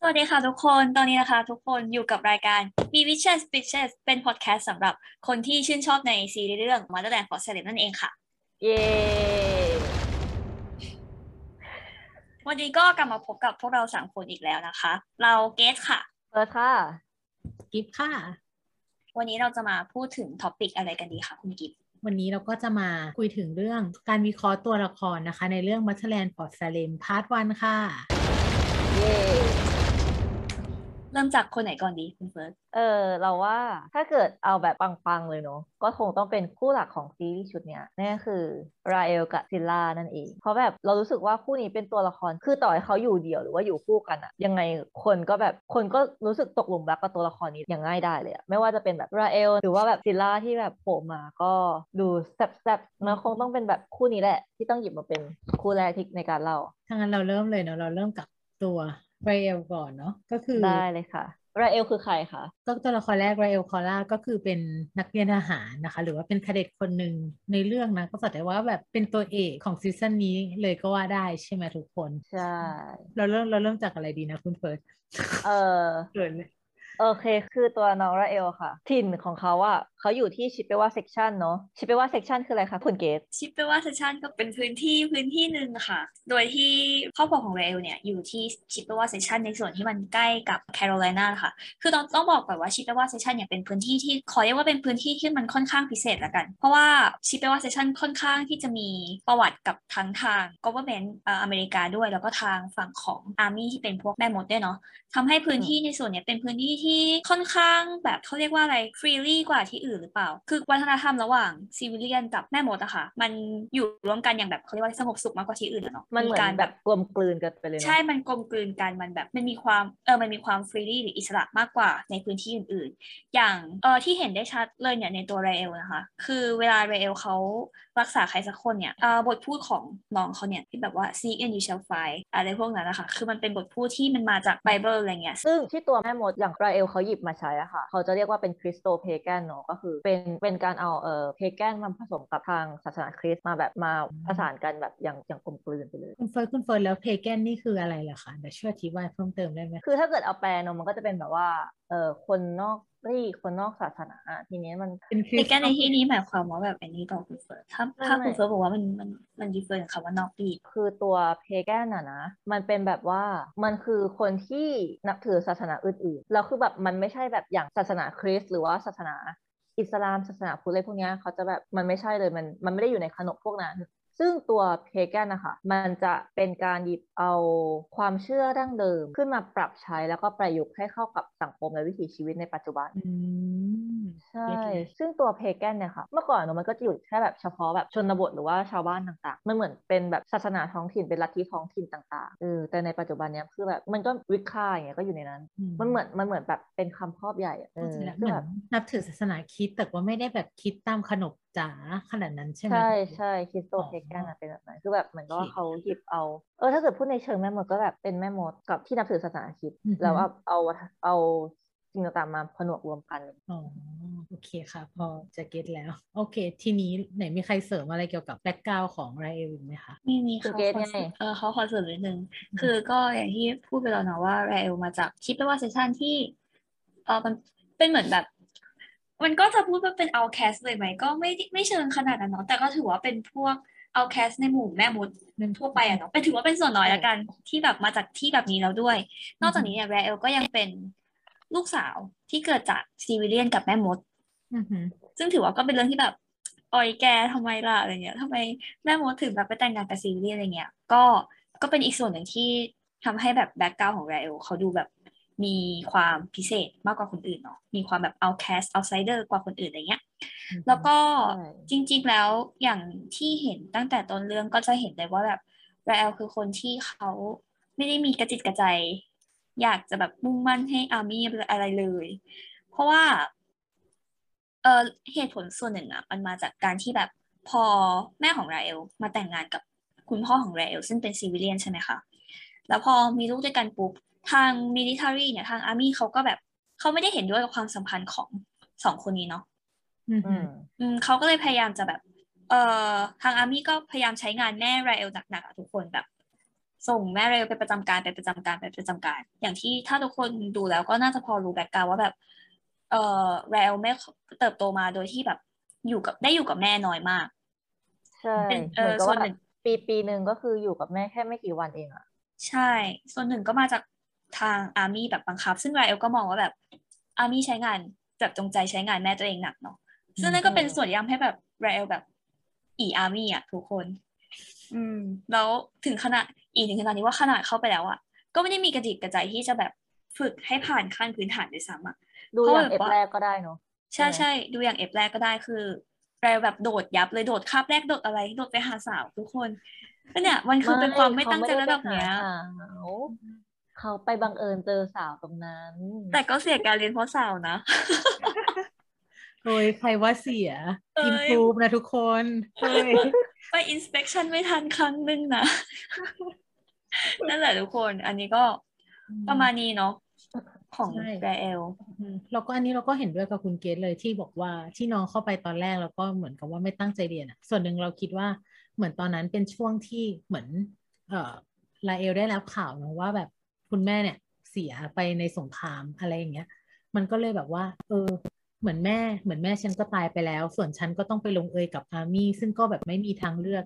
สวัสดีค่ะทุกคน ตอนนี้นะคะ ทุกคนอยู่กับรายการ b v i s h e s Bitches เป็นพอดแคสต์สำหรับคนที่ชื่นชอบในซีรีส์เรื่อง Motherland Fort Salem นั่นเองค่ะ เย้ วันนี้ก็กลับมาพบกับพวกเราสามคนอีกแล้วนะคะ เราเกตค่ะ เฟิร์สค่ะ กิฟค่ะ วันนี้เราจะมาพูดถึง topic อะไรกันดีคะคุณกิฟวันนี้เราก็จะมาคุยถึงเรื่องการวิเคราะห์ตัวละครนะคะ ในเรื่องมั t แลนด์ r อ r ซาเลมพาร์ทวันค่ะ เย้ เริ่มจากคนไหนก่อนดีคุณเฟิร์สเออ เราว่าถ้าเกิดเอาแบบปังๆเลยเนาะก็คงต้องเป็นคู่หลักของซีรีส์ชุดเนี้ยนั่นก็คือราเอลกับซิลล่านั่นเองเพราะแบบเรารู้สึกว่าคู่นี้เป็นตัวละครคือต่อให้เขาอยู่เดี่ยวหรือว่าอยู่คู่กันอะยังไงคนก็แบบคนก็รู้สึกตกหลุมรักกับตัวละครนี้อย่างง่ายได้เลยอะไม่ว่าจะเป็นแบบราเอลหรือว่าแบบซิลล่าที่แบบโผล่มาก็ดูแซ่บๆมันคงต้องเป็นแบบคู่นี้แหละ ที่ต้องหยิบมาเป็นคู่แรกที่ในการเล่าถ้างั้นเราเริ่มเลยเนาะเราเริ่มกับตัว ไรเอลก่อนเนาะก็คือได้เลยค่ะราเอลคือใครคะก็ตัวละครแรกไรเอลคอล่าก็คือเป็นนักเรียนทหารนะคะ หรือว่าเป็น cadet คนหนึ่งในเรื่องนะ ก็แสดงว่าแบบเป็นตัวเอกของซีซั่นนี้เลยก็ว่าได้ใช่ไหมทุกคน ใช่ เราเริ่มเราเริ่มจากอะไรดีนะคุณเฟิร์สเออเชิญเลย โอเค คือตัวน้องราเอลค่ะ ถิ่นของเขาอะเขาอยู่ที่ Chippewa Cession เนาะ Chippewa Cession คืออะไรคะคุณเกตChippewa Cession ก็เป็นพื้นที่พื้นที่หนึ่งค่ะ โดยที่ครอบครัวของราเอลเนี่ยอยู่ที่ Chippewa Cession ในส่วนที่มันใกล้กับแคโรไลนาค่ะ คือต้องต้องบอกก่อนว่า Chippewa Cession เนี่ยเป็นพื้นที่ที่ขอเรียกว่าเป็นพื้นที่ที่มันค่อนข้างพิเศษละกัน เพราะว่า Chippewa Cession ค่อนข้างที่จะมีประวัติกับทั้งทาง government อ่ออเมริกาด้วย แล้วก็ทางฝั่งของ army ที่เป็นพวกแม่มดด้วยเนาะทำให้พื้นที่ในส่วนเนี้ยเป็นพื้นที่ที่ค่อนข้างแบบเขาเรียกว่าอะไร freely กว่าที่อื่นหรือเปล่า คือวัฒนธรรมระหว่างcivilian กับแม่มดอะค่ะ มันอยู่ร่วมกันอย่างแบบเขาเรียกว่าสงบสุขมากกว่าที่อื่นอะเนาะมันเหมือนการแบบกลมกลืนกันไปเลยเนอะใช่ มันกลมกลืนกันมันแบบมันมีความเออมันมีความ freely หรืออิสระมากกว่าในพื้นที่อื่น ๆ อย่างเออที่เห็นได้ชัดเลยเนี่ยในตัวเรเอลนะคะคือเวลาเรเอลเขารักษาใครสักคนเนี่ยเออบทพูดของน้องเขาเนี่ยที่แบบว่า seek and you shall find อะไรพวกนั้นนะคะคือมันเป็นบทพูดที่มันมาจากไบเบิลอะไรเงี้ยซึ่งที่ตัวแม่มดอย่างราเอลเขาหยิบมาใช้อะค่ะ เขาจะเรียกว่าเป็น Christo-Pagan เนาะก็คือเป็นเป็นการเอาเอ่อ pagan มาผสมกับทางศาสนาคริสต์มาแบบมาผสานกันแบบอย่างอย่างกลมกลืนไปเลยคุณเฟิร์สคุณเฟิร์สแล้ว pagan นี่คืออะไรล่ะคะเดี๋ยวช่วยอธิบายเพิ่มเติมได้ไหมคือถ้าเกิดเอาแปลเนาะมันก็จะเป็นแบบว่าเอ่อคนนอกรีต คนนอกศาสนาทีนี้มันเป็นคริใน pagan ในที่นี้หมายความว่าแบบอันนี้ต่อคุณเฟิร์สถ้าถ้าไม่คุณเฟิร์สบอกว่ามันมันมัน differ กับคำว่านอกรีตคือตัว pagan อะนะมันเป็นแบบว่ามันคือคนที่นับถือศาสนาอื่นๆแล้วคือแบบมันไม่ใช่แบบอย่างศาสนาคริสต์หรือว่าศาสนาอิสลามศาสนาพุทธอะไรพวกเนี้ยเขาจะแบบมันไม่ใช่เลยมันมันไม่ได้อยู่ในขนบพวกนั้น ซึ่งตัวเพแกนนะคะมันจะเป็นการหยิบเอาความเชื่อดั้งเดิม ขึ้นมาปรับใช้แล้วก็ประยุกต์ให้เข้ากับสังคมและวิถีชีวิตในปัจจุบัน ใช่เก็ตเลยซึ่งตัวเพแกนเนี่ยค่ะ เมื่อก่อนเนอะมันก็จะอยู่แค่แบบเฉพาะแบบชนบทหรือว่าชาวบ้านต่างๆ มันเหมือนเป็นแบบศาสนาท้องถิ่นเป็นลัทธิท้องถิ่นต่างๆเออแต่ในปัจจุบันเนี้ยคือแบบมันก็วิคาอย่างเงี้ยก็อยู่ในนั้น มันเหมือนมันเหมือนแบบเป็นคำครอบใหญ่อะเออเหคือมือแบนบนับถือศาสนาคริดแต่ว่าไม่ได้แบบคิดตามขนบจ๋าขนาดนั้นใช่ไหมใช่ใช่คริสโตอ๋อเพแกนอะเป็นแบบนั้นคือแบบเหมือนกับว่าโอเคเขาหยิบเอาเออถ้าเกิดพูดในเชิงแม่มดก็แบบเป็นแม่มดกับที่นับถือศาสนาคริดอือฮึแล้วเอาเอาเอา สิ่งต่างๆมาผนวกรวมกันอ๋อโอเคค่ะ พอจะเก็ตแล้ว โอเค ทีนี้ไหนมีใครเสริมอะไรเกี่ยวกับแบ็กกราวของไรเอลอีกไหมคะมีมีคุณเขาเกรทขอไงเออเขาขอเสริมนิดนึง คือก็อย่างที่พูดไปแล้วเนาะว่าแรเอลมาจากชิปเปว่าเซสชันที่เออมันเป็นเหมือนแบบมันก็จะพูดว่าเป็นเอาแคสเลยไหม ก็ไม่ได้ไม่เชิงขนาดนั้นเนาะแต่ก็ถือว่าเป็นพวกเอาแคสในหมู่แม่มดทั่วไปอะเนาะเป็นถือว่าเป็นส่วนน้อยละกันที่แบบมาจากที่แบบนี้แล้วด้วย นอกจากนี้เนี่ยแรเอลก็ยังเป็น ลูกสาวที่เกิดจากซีวิเลียนกับแม่มดอือหือซึ่งถือว่าก็เป็นเรื่องที่แบบออยแกทำไมล่ะอะไรเงี้ยทำไมแม่มดถึงแบบไปแต่งงานกับ civilian อะไรเงี้ย ก็ก็เป็นอีกส่วนหนึ่งที่ทำให้แบบ background ของไรเอลเขาดูแบบมีความพิเศษมากกว่าคนอื่นเนาะ มีความแบบ outcast outsider กว่าคนอื่นอะไรเงี้ย แล้วก็ใช่จริง ๆ แล้วอย่างที่เห็นตั้งแต่ต้นเรื่องก็จะเห็นเลยว่าแบบไรเอลคือคนที่เขาไม่ได้มีกระจิตกระใจ อยากจะแบบมุ่งมั่นให้ army อะไรเลย เพราะว่าเออเหตุผลส่วนหนึ่งอะมันมาจากการที่แบบพอแม่ของราเอลมาแต่งงานกับคุณพ่อของราเอลซึ่งเป็นซีวิเลียนใช่ไหมคะ แล้วพอมีลูกด้วยกันปุ๊บทางมิลิ t ารีเนี่ยทางอาร์มี่เขาก็แบบเขาไม่ได้เห็นด้วยกับความสัมพันธ์ของสองคนนี้เนาะอืออืหือมอืมเขาก็เลยพยายามจะแบบ เอ่อทางอาร์มี่ก็พยายามใช้งานแม่ไรเอลหนักๆอะทุกคนแบบ ส่งแม่เร็วไปประจำการไปประจำการไปประจำการ อย่างที่ถ้าทุกคนดูแล้วก็น่าจะพอรู้ background ว่าแบบเออไรเอลเติบโตมาโดยที่แบบอยู่กับได้อยู่กับแม่น้อยมากใช่เป็นเอเหมือนกับส่วนว่าหนึ่งปีปีหนึ่งก็คืออยู่กับแม่แค่ไม่กี่วันเองอะใช่ ส่วนหนึ่งก็มาจากทาง army แบบบังคับ ซึ่งไรเอลก็มองว่าแบบ army ใช้งานแบบจงใจใช้งานแม่ตัวเองหนักเนาะซึ่งนั่นก็เป็นส่วนที่ทำให้แบบไรเอลแบบ hate army อะทุกคน อืม แล้วถึงขนาด อีกถึงขนาดนี้ว่าขนาดเข้าไปแล้วอะก็ไม่ได้มีกระจิกกระใจที่จะแบบฝึกให้ผ่านขั้นพื้นฐานด้วยซ้ำอะดูเพราะอย่างแบบเอฟว่าแรกก็ได้เนาะใช่ใช่ไหมใช่ดูอย่างเอฟแรกก็ได้คือเราแบบโดดยับเลยโดดคาบแรกโดดอะไรโดดไปหาสาวทุกคนก็เนี่ยมันคือเป็นความไม่ตั้งใจระดับเนี้ยเขาไม่ได้ไปหาสาวเขาไปบังเอิญเจอสาวตรงนั้น แต่ก็เสียการเรียนเพราะสาวนะโอ้ยใครว่าเสียเอ้ย improve นะทุกคนเฮ้ยไป inspection ไม่ทันครั้งหนึ่งนะ นั่นแหละทุกคน อันนี้ก็ประมาณนี้เนาะของใช่แบบราเอลอืมแล้วก็อันนี้เราก็เห็นด้วยกับคุณเกตเลยที่บอกว่าที่น้องเข้าไปตอนแรกแล้วก็เหมือนกับว่าไม่ตั้งใจเรียนอะ ส่วนหนึ่งเราคิดว่าเหมือนตอนนั้นเป็นช่วงที่เหมือน เอ่อราเอลได้รับข่าวเนอะว่าแบบคุณแม่เนี่ย เสียไปในสงครามอะไรอย่างเงี้ย มันก็เลยแบบว่า เออ เหมือนแม่ เหมือนแม่ฉันก็ตายไปแล้ว ส่วนฉันก็ต้องไปลงเอยกับอาร์มี่ซึ่งก็แบบไม่มีทางเลือก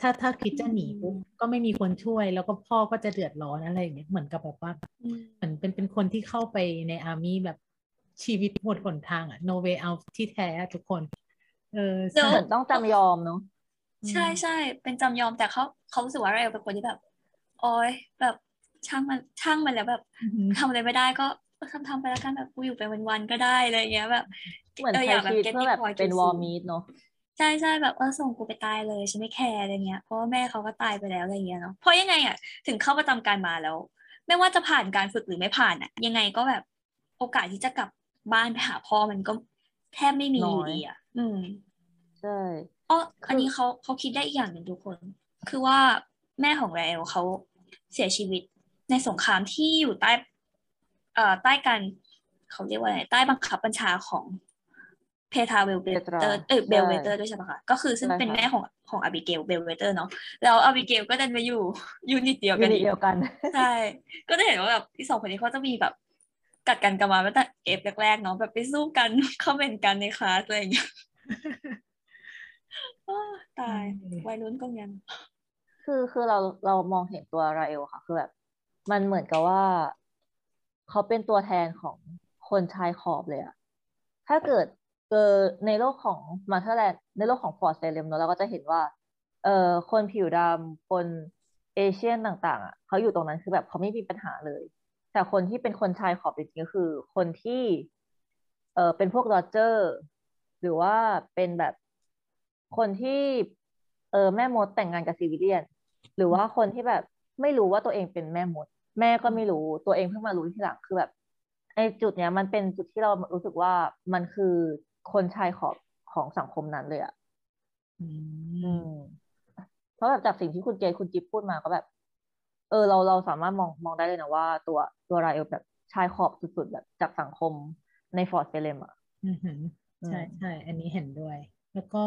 ถ้าถ้าคิดจะหนีปุ๊บก็ไม่มีคนช่วย แล้วก็พ่อก็จะเดือดร้อนอะไรอย่างเงี้ยเหมือนกับแบบว่าเหมือนเป็นเป็นคนที่เข้าไปในอาร์มี่แบบชีวิตหมดหนทางอะ no way out ที่แท้อะทุกคน เออเดี๋ยวเหมือนต้องจำยอมเนาะใช่ใช่เป็นจำยอมแต่เขาเขารู้สึกว่าเราเป็นคนที่แบบโอ้ยแบบช่างมันช่างมันแล้วแบบอือหือทำอะไรไม่ได้ก็ทำทำไปแล้วกันแบบกูอยู่ไปวันๆก็ได้อะไรอย่างเงี้ยแบบเหมือนเอออใช้ยากแบบชีวิต get เพื่อ the แบบ point เป็น to วอ see ร์มีดเนาะ ใช่ใช่แบบเออส่งกูไปตายเลยฉันไม่แคร์อะไรเงี้ยเพราะว่าแม่เขาก็ตายไปแล้วอะไรเงี้ยเนาะเพราะยังไงอะถึงเข้าประจำการมาแล้ว ไม่ว่าจะผ่านการฝึกหรือไม่ผ่านอะ ยังไงก็แบบโอกาสที่จะกลับบ้านไปหาพ่อมันก็แทบไม่มีอยู่ดีอะ อืมใช่อ๋อคืออัอันนี้เขาเขาคิดได้อีกอย่างหนึ่งทุกคน คือว่าแม่ของ Raelle เขาเสียชีวิตในสงครามที่อยู่ใต้ เอ่อใต้การเขาเรียกว่าอะไรใต้บังคับบัญชาของ Petra Bellweather เออ Bellweather ด้วยใช่ปะคะก็คือซึ่งเป็นแม่ของของ Abigail Bellweather เนาะแล้ว Abigail ก็ดันมาอยู่ unit เดียวกันอีก unit เดียวกันใช่ก็จะเห็นว่าแบบที่สองคนนี้เขาจะมีแบบกัดกันกันมาตั้งแต่ ep แรกๆเนาะแบบไปสู้กันcombat กันในคลาสอะไรอย่างเงี้ยอ้าวตายใช่วัยรุ่นก็ยังคือคือเราเรามองเห็นตัว Raelle ค่ะ คือแบบ มันเหมือนกับว่า เขาเป็นตัวแทนของคนชายขอบเลยอะถ้าเกิด เออในโลกของ Motherland ในโลกของ Fort Salem เนอะเราก็จะเห็นว่า เออคนผิวดำคน Asian ต่างๆอะเขาอยู่ตรงนั้นคือแบบเขาไม่มีปัญหาเลย แต่คนที่เป็นคนชายขอบจริงๆก็คือ คนที่ เออเป็นพวกโรเจอร์ หรือว่าเป็นแบบคนที่ เออแม่มดแต่งงานกับซิวิเลียน หรือว่าคนที่แบบไม่รู้ว่าตัวเองเป็นแม่มด แม่ก็ไม่รู้ตัวเองเพิ่งมารู้ทีหลังคือแบบไอ้จุดเนี้ยมันเป็นจุดที่เรารู้สึกว่ามันคือ คนชายขอบของสังคมนั้นเลยอะอือืมมเพราะแบบจากสิ่งที่คุณเจคุณจิ๊บพูดมาก็แบบ เออ เราเราสามารถมองมองได้เลยนะว่า ตัวตัว Raelle แบบชายขอบสุดๆแบบจากสังคมใน Fort Salem อะอือหืออืมใช่ใช่อันนี้เห็นด้วย แล้วก็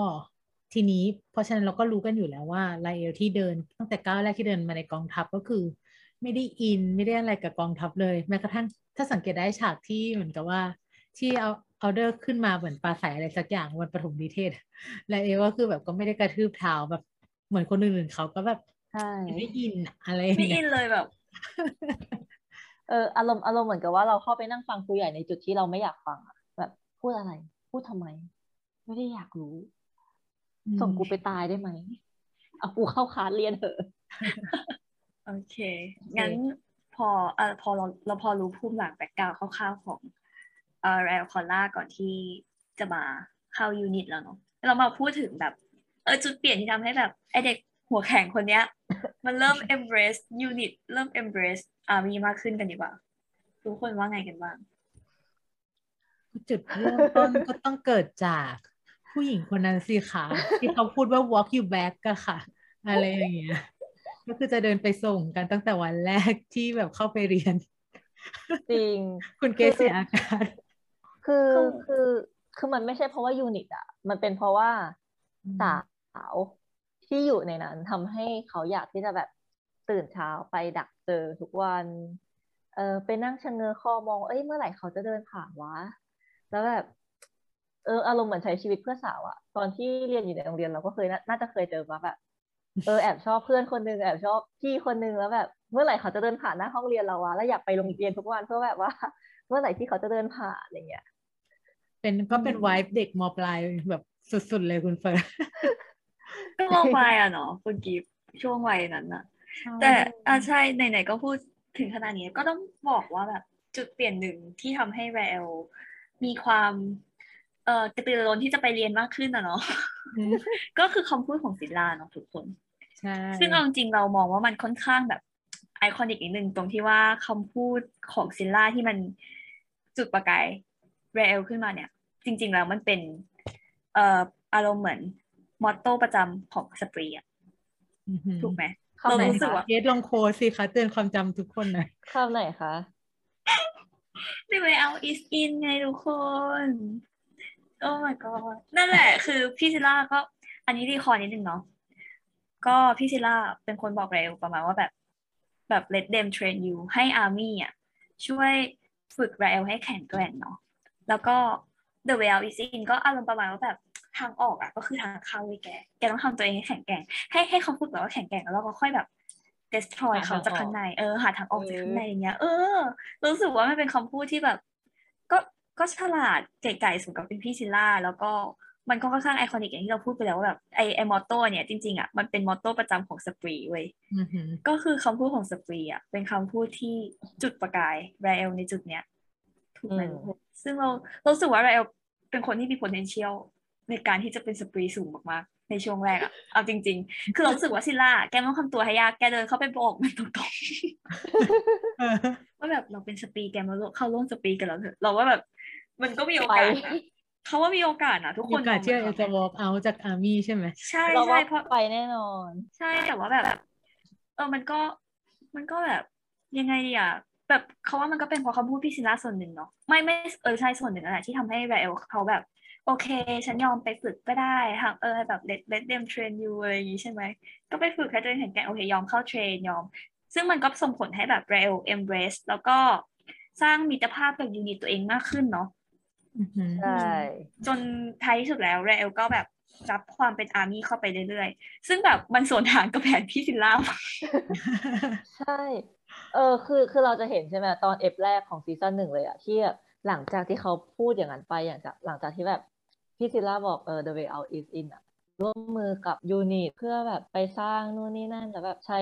ทีนี้เพราะฉะนั้นเราก็รู้กันอยู่แล้วว่า Raelle ที่เดินตั้งแต่ก้าวแรกที่เดินมาในกองทัพก็คือ ไม่ได้อินไม่ได้อะไรกับกองทัพเลย แม้กระทั่งถ้าสังเกตได้ฉากที่เหมือนกับว่า ที่เอา Alder ขึ้นมาเหมือนปราศรัยอะไรสักอย่างวันปฐมนิเทศ Raelle ก็คือแบบก็ไม่ได้กระทืบเท้าแบบเหมือนคนอื่นๆเขาก็แบบใช่ไม่ได้อินอะไรอย่างเงี้อิยนเลยแบบเอออารมณ์อารมณ์เหมือนกับว่าเราเข้าไปนั่งฟังครูใหญ่ในจุดที่เราไม่อยากฟังอะแบบพูดอะไร พูดทำไม ไม่ได้อยากรู้อืมส่งกูไปตายได้ไหมเอากูเข้าคลาสเรียนเถอะโอเค งั้นพอเอ่อพอเราเราพอรู้ภูมิหลัง background คร่าวๆของ เอ่อ Raelle Collar ก่อนที่จะมาเข้ายูนิตแล้วเนาะเรามาพูดถึงแบบเออจุดเปลี่ยนที่ทำให้แบบไอเด็กหัวแข็งคนเนี้ย มันเริ่ม embrace unit เริ่ม embrace army มากขึ้นกันดีกว่า ทุกคนว่าไงกันบ้าง จุดเริ่มต้นก็ต้องเกิดจากผู้หญิงคนนั้นสิคะที่เขาพูดว่า walk you back ก็ค่ะ อะไรอย่างเงี้ยก็คือจะเดินไปส่งกันตั้งแต่วันแรกที่แบบเข้าไปเรียน จริง คุณเกศเสียอาการ คือคือคือคือมันไม่ใช่เพราะว่ายูนิตอะ มันเป็นเพราะว่าอืมสาวที่อยู่ในนั้นทำให้เขาอยากที่จะแบบตื่นเช้าไปดักเจอทุกวัน เออไปนั่งชะเง้อคอมอง เอ้ยเมื่อไหร่เขาจะเดินผ่านวะ แล้วแบบ เอออารมณ์เหมือนใช้ชีวิตเพื่อสาวอะตอนที่เรียนอยู่ในโรงเรียนเราก็เคยน่าจะเคยเจอมาแบบ เออแอบชอบเพื่อนคนนึงแอบชอบพี่คนนึงแล้วแบบ เมื่อไหร่เขาจะเดินผ่านหน้าห้องเรียนเราวะแล้วอยากไปโรงเรียนทุกวันเพื่อแบบว่า เมื่อไหร่ที่เขาจะเดินผ่านอะไรเงี้ย เป็นก็เป็นไวฟ์เด็กมปลายแบบสุดๆเลยคุณเฟิร์นก็มองไปอะเนาะคุณกิฟต์ช่วงวัยนั้นอะแต่อ่าใช่ไหนๆก็พูดถึงขนาดนี้ก็ต้องบอกว่าแบบจุดเปลี่ยนหนึ่งที่ทำให้แรลมีความเอ่อกระตือรือร้นที่จะไปเรียนมากขึ้นอะเนาะก็คือคำพูดของศิลาเนาะทุกคนใช่ซึ่งเอาจริงๆเรามองว่ามันค่อนข้างแบบiconic นิดนึงตรงที่ว่าคำพูดของ Scylla ที่มันจุดประกาย Raelle ขึ้นมาเนี่ย จริง ๆ แล้วมันเป็นเอ่ออารมณ์เหมือน motto ประจำของ Spree อะอือหือถูกไหมคำเราไหนรู้สึกคะว่าเกสลอง quote สิคะเตือนความจำทุกคนหน่อยคำไหนคะ The way out is in ไงทุกคน โอ้ my god นั่นแหละ คือพี่ Scylla ก็ อันนี้ recall นิดนึงเนาะก็พี่ซิลล่าเป็นคนบอกเร็วประมาณว่าแบบแบบ let them train you ให้อาร์มี่อะช่วยฝึกเรลให้แข็งแกร่งเนาะ แล้วก็ the way out is in ก็อารมณ์ประมาณว่าแบบทางออกอะก็คือทางเข้าเว้ยแก แกต้องทำตัวเองให้แข็งแกร่ง ให้ให้เขาฝึกแบบว่าแข็งแกร่งแล้วเราก็ค่อยแบบ destroy หาทางเขาจากออกข้างในเออหาทางออกเออจากข้างในอย่างเงี้ย เออ รู้สึกว่ามันเป็นคำพูดที่แบบ ก็ก็ฉลาดเก๋ไก่สมกับเป็นพี่ซิลล่า แล้วก็มันก็ค่อนข้าง iconic อย่างที่เราพูดไปแล้วว่าแบบไอไอ motto เนี่ยจริงๆอะมันเป็น motto ประจำของ Spree เว้ยอือหือก็คือคำพูดของ Spree อะเป็นคำพูดที่จุดประกาย Raelle ในจุดเนี้ยถูกไหมอืมทุกคน ซึ่งเราเรารู้สึกว่า Raelle เป็นคนที่มี potential ในการที่จะเป็น Spree สูงมากๆในช่วงแรกอะเอาจริง ๆ คือเรารู้สึกว่า Scylla แกไม่ต้องทำตัวให้ยากแกเดินเข้าไปบอกมันตรงๆเออว่าแบบเราเป็น Spree แกมาร่วมเข้าร่วม Spree กันแล้วเถอะเราว่าแบบมันก็มีโอไปกาสนะเขาว่ามีโอกาสนะทุกคมีนโอกาสที่มเรางจะแบบ walk out จากอาร์มี่ใช่ไหมใช่เราใช่ว่าเพราะไปแน่นอน ใช่แต่ว่าแบบ เออมันก็มันก็แบบยังไงดีอะ แบบเขาว่ามันก็เป็นเพราะคำพูดพี่ศิลาส่วนหนึ่งเนาะไม่ไม่เออใช่ส่วนหนึ่งนั่นแหละที่ทำให้ไรเอลเขาแบบ โอเค ฉันยอมไปฝึกก็ได้หากเออแบบ let let them train you อะไรอย่างงี้ใช่ไหมก็ไปฝึกให้ตัวเองแข็งแกร่งโอเคยอมเข้าเทรนยอม ซึ่งมันก็ส่งผลให้แบบเรล embrace แล้วก็สร้างมิตรภาพกับ unit ตัวเองมากขึ้นเนาะอือหือใช่จนท้ายที่สุดแล้ว Raelle ก็แบบรับความเป็น army เข้าไปเรื่อยๆ ซึ่งแบบมันสวนทางกับแผนพี่ Scylla มากใช่ เออคือคือเราจะเห็นใช่ไหมตอน ep แรกของซีซั่นหนึ่งเลยอะที่แบบหลังจากที่เขาพูดอย่างนั้นไปอย่างจากหลังจากที่แบบพี่ Scylla บอกเออ the way out is in อะร่วมมือกับ unit เพื่อแบบไปสร้างนู่นนี่นั่นแล้วแบบใช้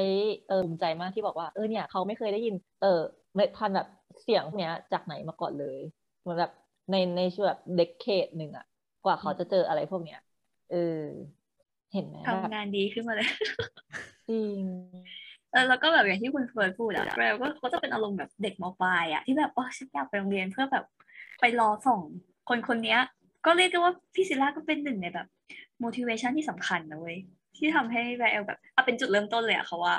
เออภูมิใจมากที่บอกว่าเออเนี่ยเขาไม่เคยได้ยิน เออเมล็ดพันธุ์แบบเสียงพวกเนี้ยจากไหนมาก่อนเลยเหมือนแบบในในช่วงแบบเด็กเคดหนึ่งอะกว่าเขาจะเจออะไรพวกเนี้ยเออเห็นไหมแบบทำงานดีขึ้นมาเลยจริงเออ แล้วก็แบบอย่างที่คุณเฟิร์นพูดอะเรลก็เขาจะเป็นอารมณ์แบบเด็กมปลายอะที่แบบอ๋อฉันอยากไปโรงเรียนเพื่อแบบไปรอส่งคนคนเนี้ยก็เรียกได้ว่าพี่ซิลล่าก็เป็นหนึ่งในแบบ motivation ที่สำคัญนะเว้ยที่ทำให้เรลแบบเอาเป็นจุดเริ่มต้นเลยอะเขาว่า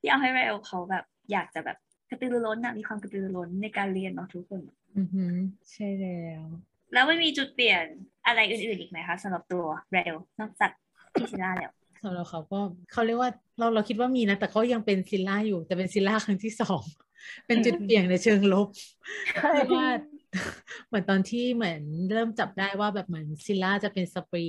ที่เอาให้เรลเขาแบบอยากจะแบบกระตือรือร้นอะมีความกระตือรือร้นในการเรียนเนาะทุกคนอือหือใช่แล้ว แล้วไม่มีจุดเปลี่ยนอะไรอื่นๆอีกไหมคะสำหรับตัวเรลนอกจากพี่ซิลล่าแล้ว สำหรับเขาก็เขาเรียกว่าเราเราคิดว่ามีนะ แต่เขายังเป็นซิลล่าอยู่ แต่เป็นซิลล่าครั้งที่สองเป็นจุดเปลี่ยนในเชิงลบใช่เพราะว่าเหมือนตอนที่เหมือนเริ่มจับได้ว่าแบบเหมือนซิลล่าจะเป็นสปรี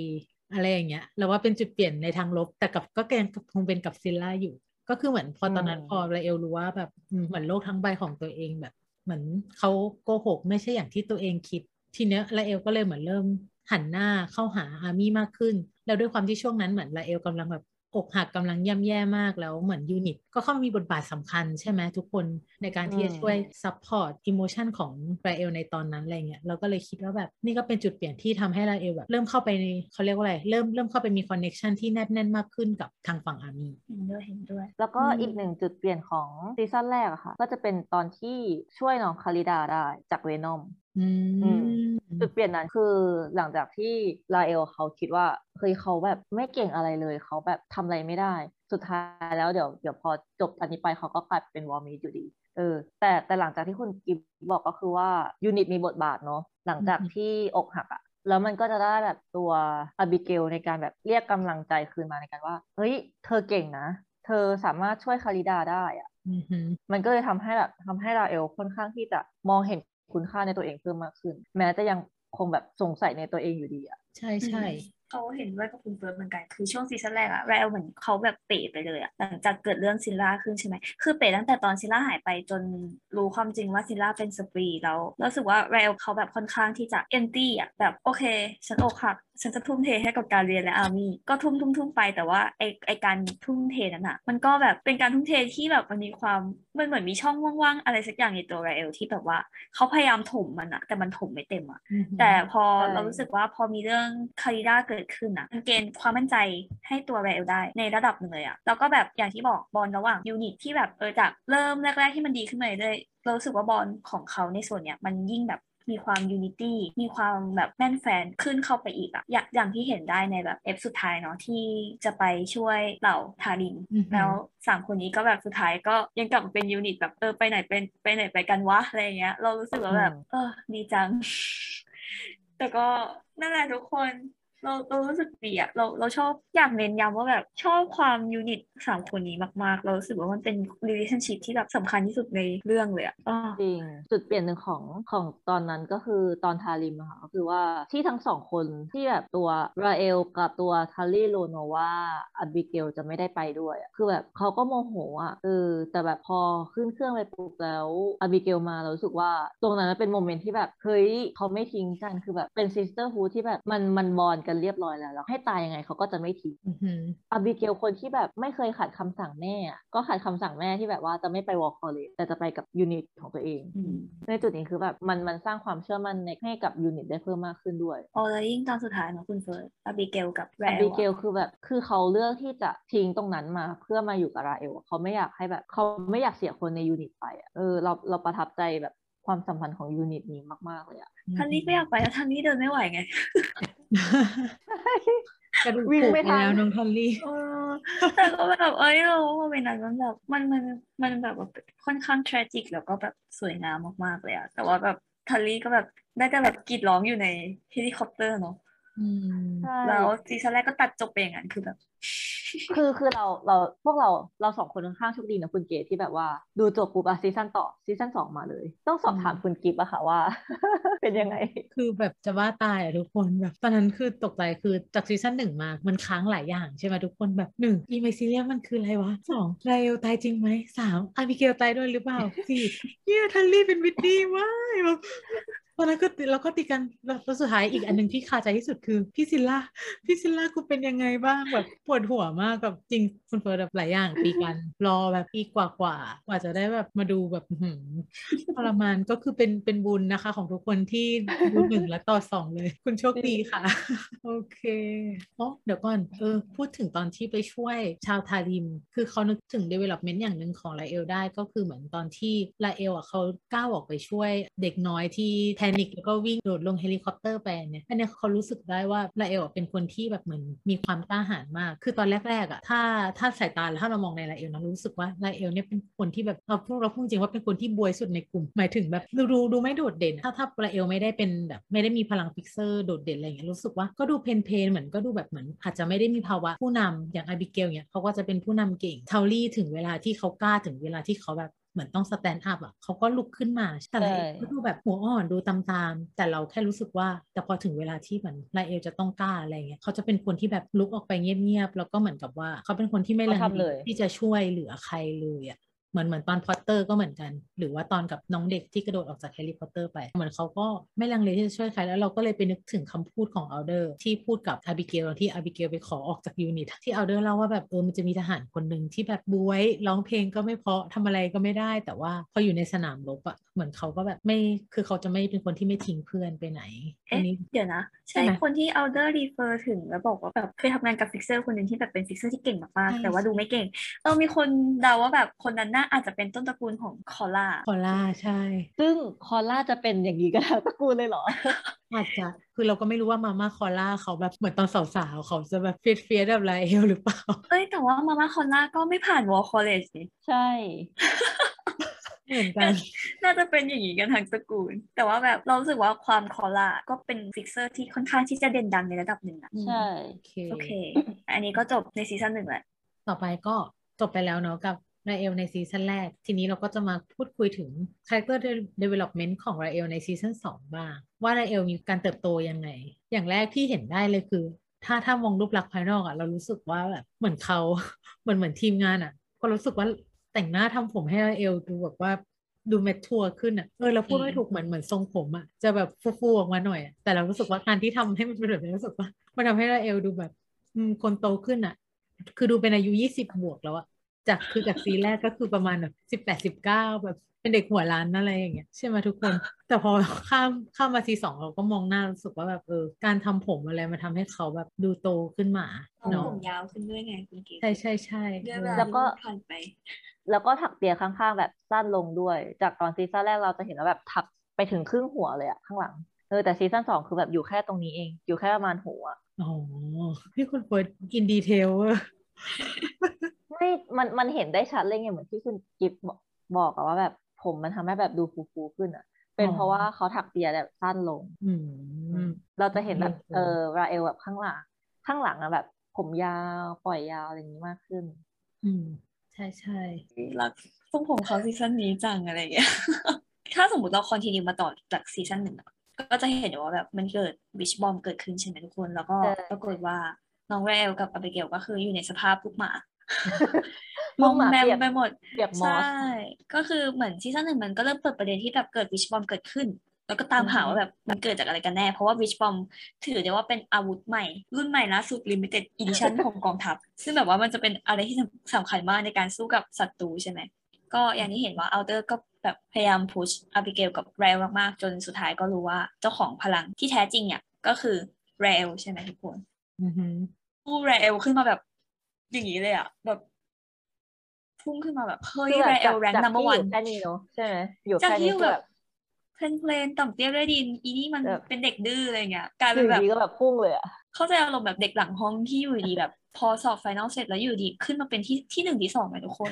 อะไรอย่างเงี้ยเราว่าเป็นจุดเปลี่ยนในทางลบ แต่กับก็ยังคงเป็นกับซิลล่าอยู่ ก็คือเหมือนพอตอนนั้นพอไรเอลรู้ว่าแบบอืมเหมือนโลกทั้งใบของตัวเองแบบ เหมือนเขาโกหกไม่ใช่อย่างที่ตัวเองคิด ทีเนี้ยไรเอลก็เลยเหมือนเริ่มหันหน้าเข้าหาอาร์มี่มากขึ้น แล้วด้วยความที่ช่วงนั้นเหมือนไรเอลกำลังแบบอกหักกำลังย่ำแย่มากแล้วเหมือนยูนิต ก็เข้ามามีบทบาทสำคัญใช่ไหมทุกคนในการที่จะช่วย support emotion ของ Raelle ในตอนนั้นอะไรเงี้ยเราก็เลยคิดว่าแบบนี่ก็เป็นจุดเปลี่ยนที่ทำให้ Raelle แบบเริ่มเข้าไปในเขาเรียกว่าอะไร เริ่มเริ่มเข้าไปมี connection ที่แนบแน่นมากขึ้นกับทางฝั่ง armyเห็นด้วยเห็นด้วย แล้วก็อืมอีกหนึ่งจุดเปลี่ยนของซีซั่นแรกอะค่ะ ก็จะเป็นตอนที่ช่วยน้อง Khalida ได้จาก venom อือืมจุดเปลี่ยนนั้นคือหลังจากที่ Raelle เขาคิดว่าเฮ้ยเขาแบบไม่เก่งอะไรเลยเขาแบบทำอะไรไม่ได้ สุดท้ายแล้วเดี๋ยวเดี๋ยวพอจบอันนี้ไปเขาก็กลายเป็นวอร์มีอยู่ดีเออแต่แต่หลังจากที่คุณกิฟบอกก็คือว่ายูนิตมีบทบาทเนาะหลังจากอืมที่อกหักอะแล้วมันก็จะได้แบบตัวอาบิเกลในการแบบเรียกกำลังใจคืนมาในการว่า เฮ้ย เธอเก่งนะ เธอสามารถช่วยคาริดาได้อะอือหือมันก็เลยทำให้แบบทำให้ราเอลค่อนข้างที่จะมองเห็น คุณค่าในตัวเองเพิ่มมากขึ้น แม้จะยังคงแบบสงสัยในตัวเองอยู่ดีอะใช่ใช่เขาเห็นด้วยกับคุณเฟิร์สเหมือนกัน คือช่วงซีซั่นแรกอะ Raelle เหมือนเขาแบบเป๋ไปเลยอะหลังจากเกิดเรื่อง Scylla ขึ้นใช่ไหมคือเป๋ตั้งแต่ตอน Scylla หายไปจนรู้ความจริงว่า Scylla เป็น Spree แล้วแล้วรู้สึกว่า Raelle เขาแบบค่อนข้างที่จะเอนตี้อะแบบโอเค ฉันอกหัก ฉันจะทุ่มเทให้กับการเรียนและ army ก็ทุ่มทุ่มทุ่มไปแต่ว่าไอไอการทุ่มเทนั้นอะมันก็แบบเป็นการทุ่มเทที่แบบมันมีความมันเหมือนมีช่องว่างๆอะไรสักอย่างในตัว Raelle ที่แบบว่าเขาพยายามถมมันอะแต่มันถมไม่เต็มอะอือหือแต่พอใช่เรารู้สึกว่าพอมีเรื่อง Khalida เกิดขึ้นอะมัน gain ความมั่นใจให้ตัว Raelle ได้ในระดับหนึ่งเลยอะแล้วก็แบบอย่างที่บอกบอลระหว่าง unit ที่แบบเออจากเริ่มแรก ๆที่มันดีขึ้นมาเลยๆเรารู้สึกว่าบอลของเขาในส่วนเนี้ยมันยิ่งแบบ มีความ unity มีความแบบแน่นแฟ้นขึ้นเข้าไปอีกอะอย่างอย่างที่เห็นได้ในแบบ ep สุดท้ายเนาะที่จะไปช่วยเหล่าทาริมอือหือแล้วสามคนนี้ก็แบบสุดท้ายก็ยังกลับมาเป็น unit แบบเออไปไหนเป็นไปไหนไปกันวะอะไรอย่างเงี้ย เรารู้สึกว่าแบบอืมเออดีจัง แต่ก็นั่นแหละทุกคน เราเรารู้สึกดีอะเราเราชอบอยากเน้นย้ำว่าแบบชอบความ unit สามคนนี้มากๆ เรารู้สึกว่ามันเป็น relationship ที่แบบสำคัญที่สุดในเรื่องเลยอะอ่าจริง จุดเปลี่ยนหนึ่งของของตอนนั้นก็คือตอนทาริมอะค่ะก็คือว่าที่ทั้งสองคนที่แบบตัว Raelle กับตัวทารีโลโนวา Abigail จะไม่ได้ไปด้วยคือแบบเขาก็โมโหอะเออแต่แบบพอขึ้นเครื่องไปปุ๊บแล้วAbigail มาเรารู้สึกว่าตรงนั้นเป็น moment ที่แบบเฮ้ยเขาไม่ทิ้งกันคือแบบเป็น sisterhood ที่แบบมันมัน bond กันเรียบร้อยแล้วแล้วให้ตายยังไงเขาก็จะไม่ทิ้งอือหือ Abigail คนที่แบบไม่เคยขัดคำสั่งแม่อะก็ขัดคำสั่งแม่ที่แบบว่าจะไม่ไป War College แต่จะไปกับ unit ของตัวเองอืมในจุดนี้คือแบบมันมันสร้างความเชื่อมั่นในให้กับ unit ได้เพิ่มมากขึ้นด้วยอ๋อแล้วยิ่งตอนสุดท้ายเนาะคุณเฟิร์ส Abigail กับ Raelle Abigail อะคือแบบคือเขาเลือกที่จะทิ้งตรงนั้นมาเพื่อมาอยู่กับ Raelle อะเขาไม่อยากให้แบบเขาไม่อยากเสียคนใน unit ไปอะเออเราเราประทับใจแบบ ความสัมพันธ์ของ unit นี้มาก ๆ เลยอะทันนี้ก็อยากไปแล้วทันนี้เดินไม่ไหวไงกระดูกวิ่งผุไม่ไปทันแล้วน้องทันลี่เออแต่ก็แบบเอ้ยเราว่าเป็นนั้นมันแบบมันมันมันแบบว่าค่อนข้าง tragic แล้วก็แบบสวยงามมากๆเลยอะแต่ว่าแบบทัลลี่ก็แบบได้แต่แบบกรีดร้องอยู่ในเฮลิคอปเตอร์เนาะอืม ใช่แล้วซีซั่นแรกก็ตัดจบไปอย่างนั้นคือแบบ คือคือเราเราพวกเราเราสองคนค่อนข้างโชคดีนะคุณเกดที่แบบว่า ดูจบปุ๊บอะซีซั่นต่อซีซั่นสองมาเลย ต้องสอบถามคุณกิฟต์อะค่ะว่า เป็นยังไง คือแบบจะว่าตายอะทุกคนแบบตอนนั้นคือตกใจคือจากซีซั่นหนึ่งมา มันค้างหลายอย่างใช่ไหมทุกคนแบบหนึ่งอี myceliumันคืออะไรวะสองไลเอลตายจริงไหมสามอาบิเกลตายด้วยหรือเปล่าสี่เนี่ยทันลี่เป็น biddy ว้ายแบบ ตอนนั้นก็เราก็ตีกันแล้วสุดท้ายอีกอันหนึ่งที่คาใจที่สุดคือพี่ซิลล่าพี่ซิลล่ากูเป็นยังไงบ้างแบบปวดหัวมากแบบจริงคุณเฟิร์สแบบหลายอย่างตีกัน รอแบบปีกว่ากว่ากว่าจะได้แบบมาดูแบบหือทรมานก็คือเป็นเป็นบุญนะคะ ของทุกคนที่ดูหนึ่งและต่อสองเลย คุณโชคดีค่ะ โอเคอ๋อเดี๋ยวก่อนเออพูดถึงตอนที่ไปช่วยชาวทาริม คือเขานึกถึง development อย่างหนึ่งของไลเอลได้ก็คือเหมือนตอนที่ไลเอลอะเขาก้าวออกไปช่วยเด็กน้อยที่ panic แล้วก็วิ่งโดดลงเฮลิคอปเตอร์ไปเนี่ยอันนี้เขารู้สึกได้ว่าไลเอลเป็นคนที่แบบเหมือนมีความกล้าหาญมาก คือตอนแรกๆอะถ้าถ้าสายตาแล้วถ้าเรามองในไลเอลนะรู้สึกว่าไลเอลเนี่ยเป็นคนที่แบบเราพูดเราพูดจริงว่าเป็นคนที่บ๊วยสุดในกลุ่ม หมายถึงแบบดูดูดูไม่โดดเด่น ถ้าถ้าไลเอลไม่ได้เป็นแบบไม่ได้มีพลัง fixer โดดเด่นอะไรอย่างเงี้ยรู้สึกว่าก็ดู plain plain เหมือนก็ดูแบบเหมือนอาจจะไม่ได้มีภาวะผู้นำอย่างอาบิเกลเนี่ยเขาก็จะเป็นผู้นำเก่งทันลี่ถึงเวลาที่เขากล้าถึงเวลาที่เขาแบบ เหมือนต้อง stand up อะเขาก็ลุกขึ้นมาแต่ไลเอลก็ดูแบบหัวอ่อนดูตามๆ แต่เราแค่รู้สึกว่า แต่พอถึงเวลาที่เหมือนไลเอลจะต้องกล้าอะไรเงี้ยเขาจะเป็นคนที่แบบลุกออกไปเงียบๆแล้วก็เหมือนกับว่าเขาเป็นคนที่ไม่ลังเขาทำเลเลยที่จะช่วยเหลือใครเลยอะ เหมือนเหมือนตอนพอตเตอร์ก็เหมือนกัน หรือว่าตอนกับน้องเด็กที่กระโดดออกจากแฮร์รี่พอตเตอร์ไป เหมือนเขาก็ไม่ลังเลที่จะช่วยใครแล้วเราก็เลยไปนึกถึงคำพูดของอัลเดอร์ที่พูดกับอาบิเกลที่อาบิเกลไปขอออกจาก unit ที่อัลเดอร์เล่าว่าแบบเออมันจะมีทหารคนหนึ่งที่แบบบ๊วยร้องเพลงก็ไม่เพราะทำอะไรก็ไม่ได้ แต่ว่าพออยู่ในสนามรบอะเหมือนเขาก็แบบไม่คือเขาจะไม่เป็นคนที่ไม่ทิ้งเพื่อนไปไหนอัเอ๊ะนนี้เดี๋ยวนะ ใช่ใช่ไหมคนที่ Alder refer ถึงแล้วบอกว่าแบบเคยทำงานกับ fixer คนหนึ่งที่แบบเป็น fixer ที่เก่งมากใช่ๆแต่ว่าดูไม่เก่งเออมีคนเดาว่าแบบคนนั้นน่าอาจจะเป็นต้นตระกูลของคอล่าคอล่าใช่ ซึ่งคอล่าจะเป็นอย่างนี้กันทั้งตระกูลเลยเหรออาจจะคือเราก็ไม่รู้ว่ามาม่าคอล่าเขาแบบเหมือนตอนสาวๆเขาจะแบบเฟียดเฟียดแบบไรเอลหรือเปล่าเอ้ยแต่ว่ามาม่าคอล่าก็ไม่ผ่าน War College นี่ใช่เหมือนกันน่าจะเป็นอย่างนี้กันทั้งตระกูล แต่ว่าแบบเรารู้สึกว่าความคอล่าก็เป็น fixer ที่ค่อนข้างที่จะเด่นดังในระดับหนึ่งอะใช่ โอเคโอเคอันนี้ก็จบในซีซั่นหนึ่งแหละ ต่อไปก็จบไปแล้วเนาะกับ ไรเอลในซีซั่นแรก ทีนี้เราก็จะมาพูดคุยถึง character development ของไรเอลในซีซั่นสองบ้าง ว่าไรเอลมีการเติบโตยังไง อย่างแรกที่เห็นได้เลยคือ ถ้าถ้ามองรูปลักษณ์ภายนอกอะเรารู้สึกว่าแบบเหมือนเขาเหมือนเหมือนทีมงานอะก็รู้สึกว่าแต่งหน้าทำผมให้ไรเอลดูแบบว่าดูเมทัวร์ขึ้นอะเออเราพูดไม่ถูกเหมือนเหมือนทรงผมอะจะแบบฟูๆออกมาหน่อยอะแต่เรารู้สึกว่าการที่ทำให้มันเป็นแบบนี้รู้สึกว่า มันทำให้ไรเอลดูแบบ อืมคนโตขึ้นอะคือดูเป็นอายุยี่สิบบวกแล้วอะ จากคือจากซีแรกก็คือประมาณแบบสิบแปดสิบเก้าแบบเป็นเด็กหัวล้านอะไรอย่างเงี้ยใช่ไหมทุกคน แต่พอข้ามข้ามมาซีสองเราก็มองหน้ารู้สึกว่าแบบเออการทำผมอะไรมาทำให้เขาแบบดูโตขึ้นมาเอาเนาะผมยาวขึ้นด้วยไงคุณเก๋ใช่ใช่ใช่ด้วยเอเวอลาแล้วก็ที่ผ่านไป แล้วก็ถักเปียข้างๆแบบสั้นลงด้วย จากตอนซีซั่นแรกเราจะเห็นว่าแบบถักไปถึงครึ่งหัวเลยอะข้างหลังเออแต่ซีซั่นสองคือแบบอยู่แค่ตรงนี้เอง อยู่แค่ประมาณหัวอ๋อพี่คุณเฟิร์ส in detail เว่อร์ ไม่มันมันเห็นได้ชัดเลยไงเหมือนที่คุณกิฟต์บอกบอกอะว่าแบบผมมันทำให้แบบดูฟูๆขึ้นอะเป็นเพราะว่าเขาถักเปียแบบสั้นลงอืมเราจะเห็นแบบอืมเออราเอลแบบข้างหลัง ข้างหลังอะแบบ ผมยาวปล่อยยาวอะไรอย่างนี้มากขึ้น อืมใช่ใช่รักทรงผมเขาซีซั่นนี้จังอะไรอย่างเงี้ยถ้าสมมติเรา continue มาต่อจากซีซั่นหนึ่งอะก็จะเห็นว่าแบบมันเกิด witch bomb เกิดขึ้นใช่ไหมทุกคน แล้วก็ใช่ปรากฏว่าน้องเรลกับอ b เบเกลก็คืออยู่ในสภาพลูกหมา มลูอกมหมาแมมเปียกไปหมดเปียกมอใช่สก็คือเหมือนซีซั่นหนึ่งมันก็เริ่มเปิดประเด็นที่แบบเกิด witch bomb เกิดขึ้น แล้วก็ตามหาอือฮึว่าแบบมันเกิดจากอะไรกันแน่ เพราะว่า witch bomb ถือได้ว่าเป็นอาวุธใหม่ รุ่นใหม่ล่าสุด limited edition ของกองทัพ ซึ่งแบบว่ามันจะเป็นอะไรที่สำสำคัญมากในการสู้กับศัตรูใช่ไหมก็อย่างที่เห็นว่าอัลเดอร์ก็แบบพยายาม push อาบิเกลกับเรลมากๆ จนสุดท้ายก็รู้ว่าเจ้าของพลังที่แท้จริงเนี่ยก็คือเรลใช่ไหมทุกคนอือหือพุ่งเรลขึ้นมาแบบ อย่างนี้เลยอะแบบพุ่งขึ้นมาแบบเฮ้ยคือเรแบบจากลแรงจากนัมเบอที่ร์อวันยู่แค่นี้เนาะใช่ไหมอยู่จากแค่ที่นี้อยู่คือแบแบบบ plain plain ต่ำเตี้ยเรี่ยดินอีนี่มันแบบเป็นเด็กดื้ออะไรเงี้ยกลายอเป็นยู่แบบดีก็แบบพุ่งเลยอะเข้าใจอารมณ์แบบเด็กหลังห้องที่อยู่ดีแบบ พอสอบ final เสร็จแล้วอยู่ดีขึ้นมาเป็นที่ที่หนึ่งที่สองไหมทุกคน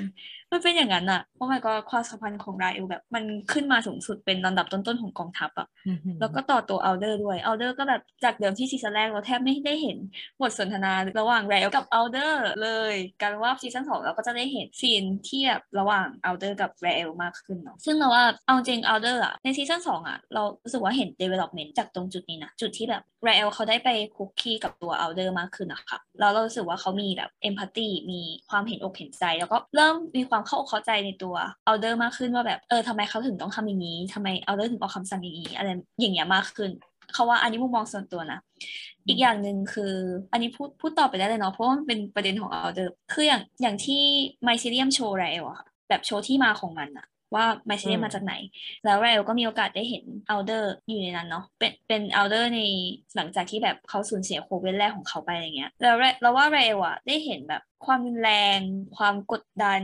มันเป็นอย่างนั้นอะเพราะมันก็ความสัมพันธ์ของราเอลแบบ มันขึ้นมาสูงสุดเป็นลำดับต้นๆของกองทัพอะอือหือแล้วก็ต่อตัวอัลเดอร์ด้วยอัลเดอร์ก็แบบจากเดิมที่ซีซั่นแรกเราแทบไม่ได้เห็นบทสนทนาระหว่างไรเอลกับอัลเดอร์เลยการว่าซีซั่นสองเราก็จะได้เห็น scene ที่แบบระหว่างอัลเดอร์กับไรเอลมากขึ้นเนาะซึ่งเราว่าเอาจริงอัลเดอร์อะในซีซั่นสองอะเรารู้สึกว่าเห็น development จากตรงจุดนี้นะจุดที่แบบไรเอลเขาได้ไปคลุกคลีกับตัวอัลเดอร์มากขึ้นนะคะแล้วเรารู้สึกว่าเขามีแบบ empathy มีความเห็นอกเห็นใจ แล้วก็เริ่มมีความเข้าอกเข้าใจในตัวอัลเดอร์มากขึ้นว่าแบบเออทำไมเขาถึงต้องทำอย่างนี้ทำไมอัลเดอร์ถึงออกคำสั่งอย่างนี้อะไรอย่างเงี้ยมากขึ้นเขาว่าอันนี้มุมมองส่วนตัวนะ อีกอย่างหนึ่งคือ อันนี้พูดพูดต่อไปได้เลยเนาะเพราะว่ามันเป็นประเด็นของอัลเดอร์คืออย่างอย่างที่ mycelium โชว์ไรเอลอะค่ะแบบโชว์ที่มาของมันอะ ว่า mycelium มาจากไหน แล้วไรเอลก็มีโอกาสได้เห็นอัลเดอร์อยู่ในนั้นเนาะเป็นเป็นอัลเดอร์ในหลังจากที่แบบเขาสูญเสีย coven แรกของเขาไปอะไรเงี้ยแล้วเราว่าไรเอลอะได้เห็นแบบ ความรุนแรง ความกดดัน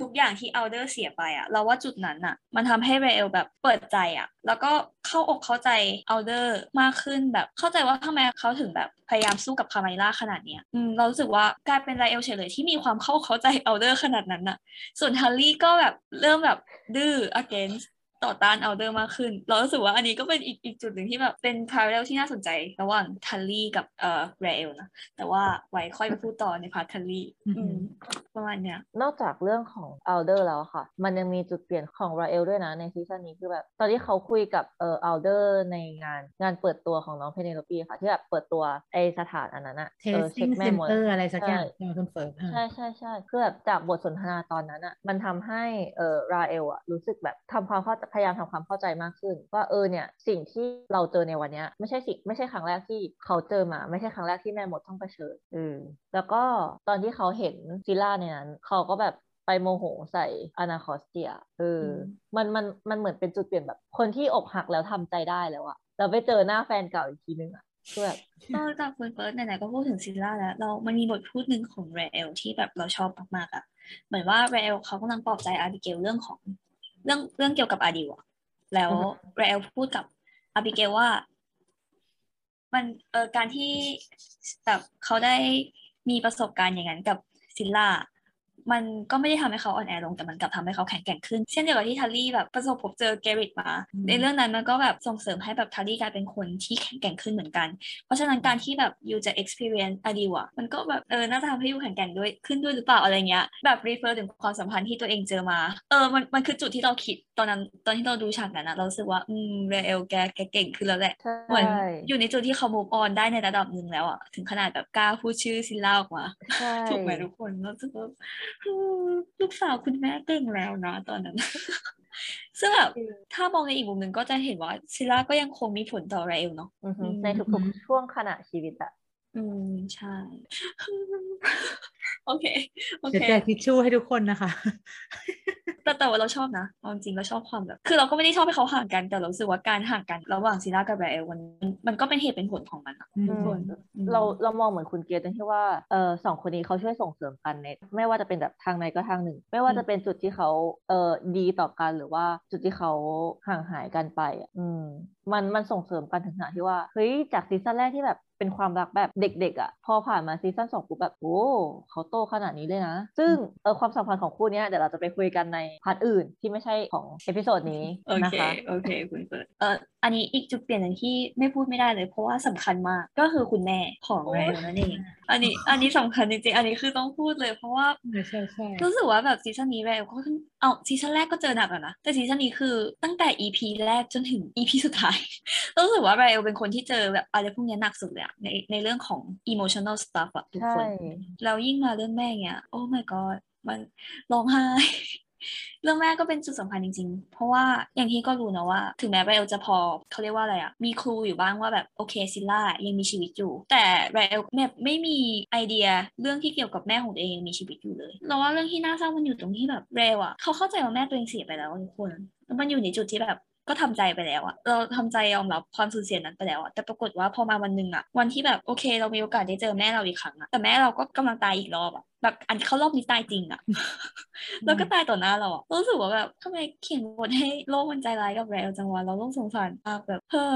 ทุกอย่างที่อัลเดอร์เสียไปอะเราว่าจุดนั้นอะมันทำให้ไรเอลแบบเปิดใจอะแล้วก็เข้าอกเข้าใจอัลเดอร์มากขึ้นแบบเข้าใจว่าทำไมเขาถึงแบบพยายามสู้กับคามาริลล่าขนาดเนี้ยอืมเรารู้สึกว่ากลายเป็นไรเอลเฉยเลยที่มีความเข้าเข้าใจอัลเดอร์ขนาดนั้นน่ะส่วนทัลลี่ก็แบบเริ่มแบบดื้อ against ต่อต้านอัลเดอร์มากขึ้น เรารู้สึกว่าอันนี้ก็เป็นอีกอีกจุดหนึ่งที่แบบเป็น parallel ที่น่าสนใจ ระหว่างทัลลี่กับเอ่อเรเอลนะ แต่ว่าไว้ค่อยไปพูดต่อใน part ทัลลี่อืมประมาณเนี้ย นอกจากเรื่องของอัลเดอร์แล้วอะค่ะ มันยังมีจุดเปลี่ยนของราเอลด้วยนะในซีซั่นนี้คือแบบตอนที่เขาคุยกับเอ่ออัลเดอร์ในงานงานเปิดตัวของน้องเพเนโลปีค่ะที่แบบเปิดตัวไอสถานอันนั้นอะเทเอสอติ้เช็งคเซแม่นหมดเตอร์อะไรสักอย่างใช่ใช่ไหมคุณเฟิร์สอ่าใช่ใช่ใช่คือแบบจากบทสนทนาตอนนั้นอะมันทำให้เอ่อราเอลอะรู้สึกแบบทำความเข้าพยายามทำความเข้าใจมากขึ้น ว่าเออเนี่ยสิ่งที่เราเจอในวันเนี้ยไม่ใช่สิ่งไม่ใช่ครั้งแรกที่เขาเจอมา ไม่ใช่ครั้งแรกที่แม่มดต้องเผชิญเออแล้วก็ตอนที่เขาเห็นซิลล่าในนั้น เขาก็แบบไปโมโหใส่อนาคอสเตียเอออมมันมันมันเหมือนเป็นจุดเปลี่ยนแบบ คนที่อกหักแล้วทำใจได้แล้วอะเราไปเจอหน้าแฟนเก่าอีกทีนึงอะคือแบบก็จากคุณเฟิร์สไหนๆก็พูดถึงซิลล่าแล้ว เรา มันมีบทพูดหนึ่งของเรเอลที่แบบเราชอบมากๆอะเหมือนว่าเรเอลเขากำลังปลอบใจอาบิเกลเรื่องของ เรื่องเรื่องเกี่ยวกับอาดิลอะแล้วอือฮึเรเอลพูดกับอาบิเกลว่า มันเออการที่แบบเขาได้มีประสบการณ์อย่างนั้นกับซิลล่า มันก็ไม่ได้ทำให้เขาอ่อนแอลงแต่มันกลับทำให้เขาแข็งแกร่งขึ้น เช่นเดียวกับที่ทัลลี่แบบประสบพบเจอเกริตมา ในเรื่องนั้นมันก็แบบส่งเสริมให้แบบทัลลี่กลายเป็นคนที่แข็งแกร่งขึ้นเหมือนกัน เพราะฉะนั้นการที่แบบยูจะ experience อดีวะมันก็แบบเออน่าจะทำให้ยูแข็งแกร่งด้วยขึ้นด้วยหรือเปล่าอะไรเงี้ยแบบ refer ถึงความสัมพันธ์ที่ตัวเองเจอมา เออมันมันคือจุดที่เราคิดตอนนั้นตอนที่เราดูฉากนั้นนะเราสึกว่า อืมเรเอลแกแกเก่งขึ้นแล้วแหละ เหมือนอยู่ในจุดที่เขา move on ได้ในระดับหนึ่งแล้วอะถึงขนาดแบบกล้าพูดชื่อซิลล่าออกมาถูกไหมทุกคนแล้วสึกว่าลูกสาวคุณแม่เก่งแล้วนะตอนนั้น ซึ่งแบบถ้ามองในอีกมุมหนึ่งก็จะเห็นว่าซิลล่าก็ยังคงมีผลต่อเรเอลเนาะในทุกๆช่วงขณะชีวิตอะ อืม ใช่ โอเคโอเคจะแจกทิชชู่ให้ทุกคนนะคะ แต่แต่ว่าเราชอบนะจริงเราชอบความแบบ คือเราก็ไม่ได้ชอบให้เขาห่างกันแต่เราสึกว่าการห่างกันระหว่างซีร่ากับแบรเอลมันมันก็เป็นเหตุเป็นผลของมันทุกคนเราเรามองเหมือนคุณเกียร์ตรงที่ว่าเออสองคนนี้เขาช่วยส่งเสริมกันในไม่ว่าจะเป็นแบบทางไหนก็ทางหนึ่ง ไม่ว่าจะเป็นจุดที่เขาเออดีต่อกันหรือว่าจุดที่เขาห่างหายกันไปอะอืมมันมันส่งเสริมกันถึงขนาดที่ว่าเฮ้ยจากซีซั่นแรกที่แบบเป็นความรักแบบเด็กๆอะ่ะ พอผ่านมาซีซั่นสองปุ๊บแบบโอ้เขาโตขนาดนี้เลยนะ ซึ่งเออความสัมพันธ์ของคู่นี้เดี๋ยวเราจะไปคุยกันใน part อื่นที่ไม่ใช่ของ episode นี้นะคะโอเคคุณเฟิร์สเออ อันนี้อีกจุดเปลี่ยนหนึ่งที่ไม่พูดไม่ได้เลย เพราะว่าสำคัญมากก็คือคุณแม่ของเรลนั่นเอง อันนี้อันนี้สำคัญจริงๆ อันนี้คือต้องพูดเลย เพราะว่าใช่ใช่รู้สึกว่าแบบซีซั่นนี้เรลก็เอาซีซั่นแรกก็เจอหนักอะนะแต่ซีซั่นนี้คือตั้งแต่ EP แรกจนถึง EP สุดท้ายรู้สึกว่าเรลเป็นคนที่เจอแบบอะไรพวกนี้หนักสุดเลยในในเรื่องของ emotional stuff อะทุกคนแล้วยิ่งมาเรื่องแม่เนี้ยโอ้ my god มันร้องไห้ เรื่องแรกก็เป็นจุดสำคัญจริงๆ เพราะว่าอย่างที่ก็รู้นะว่า ถึงแม้ไรเอลจะพอเขาเรียกว่าอะไรอะมีครูอยู่บ้างว่าแบบโอเคซิลล่ายังมีชีวิตอยู่ แต่ไรเอลแบบไม่มีไอเดียเรื่องที่เกี่ยวกับแม่ของตัวเองยังมีชีวิตอยู่เลยเราว่าเรื่องที่น่าเศร้ามันอยู่ตรงที่แบบเรลอะเขาเข้าใจว่าแม่ตัวเองเสียไปแล้วทุกคนแล้วมันอยู่ในจุดที่แบบก็ทำใจไปแล้วอะเราทำใจยอมรับความสูญเสียนั้นไปแล้วอะแต่ปรากฏว่าพอมาวันหนึ่งอะวันที่แบบโอเค เรามีโอกาสได้เจอแม่เราอีกครั้งอะแต่แม่เราก็กำลังตายอีกรอบอะ แบบอันเขารอบนี้ตายจริงอะแล้วก็ตายต่อหน้าเราอะรู้สึกว่าแบบทำไมเขียนบทให้โลกมันใจร้ายกับแรลจังวะเราต้องสงสารมากแบบเฮ้อ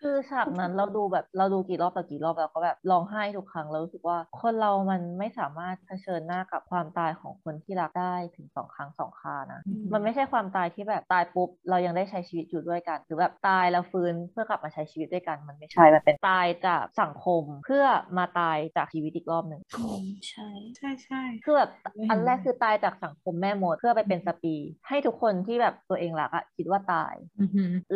คือฉากนั้นเราดูแบบเราดูกี่รอบต่อกี่รอบเราก็แบบร้องไห้ทุกครั้งเรารู้สึกว่าคนเรามันไม่สามารถเผชิญหน้ากับความตายของคนที่รักได้ถึงสองครั้งสองคานะ มันไม่ใช่ความตายที่แบบตายปุ๊บเรายังได้ใช้ชีวิตอยู่ด้วยกัน หรือแบบตายแล้วฟื้นเพื่อกลับมาใช้ชีวิตด้วยกันมันไม่ใช่มันเป็นตายจากสังคมเพื่อมาตายจากชีวิตอีกรอบหนึ่งใช่ใช่ใช่คือแบบอันแรกคือตายจากสังคมแม่มดเพื่อไปเป็นสปี ให้ทุกคนที่แบบตัวเองรักอะคิดว่าตาย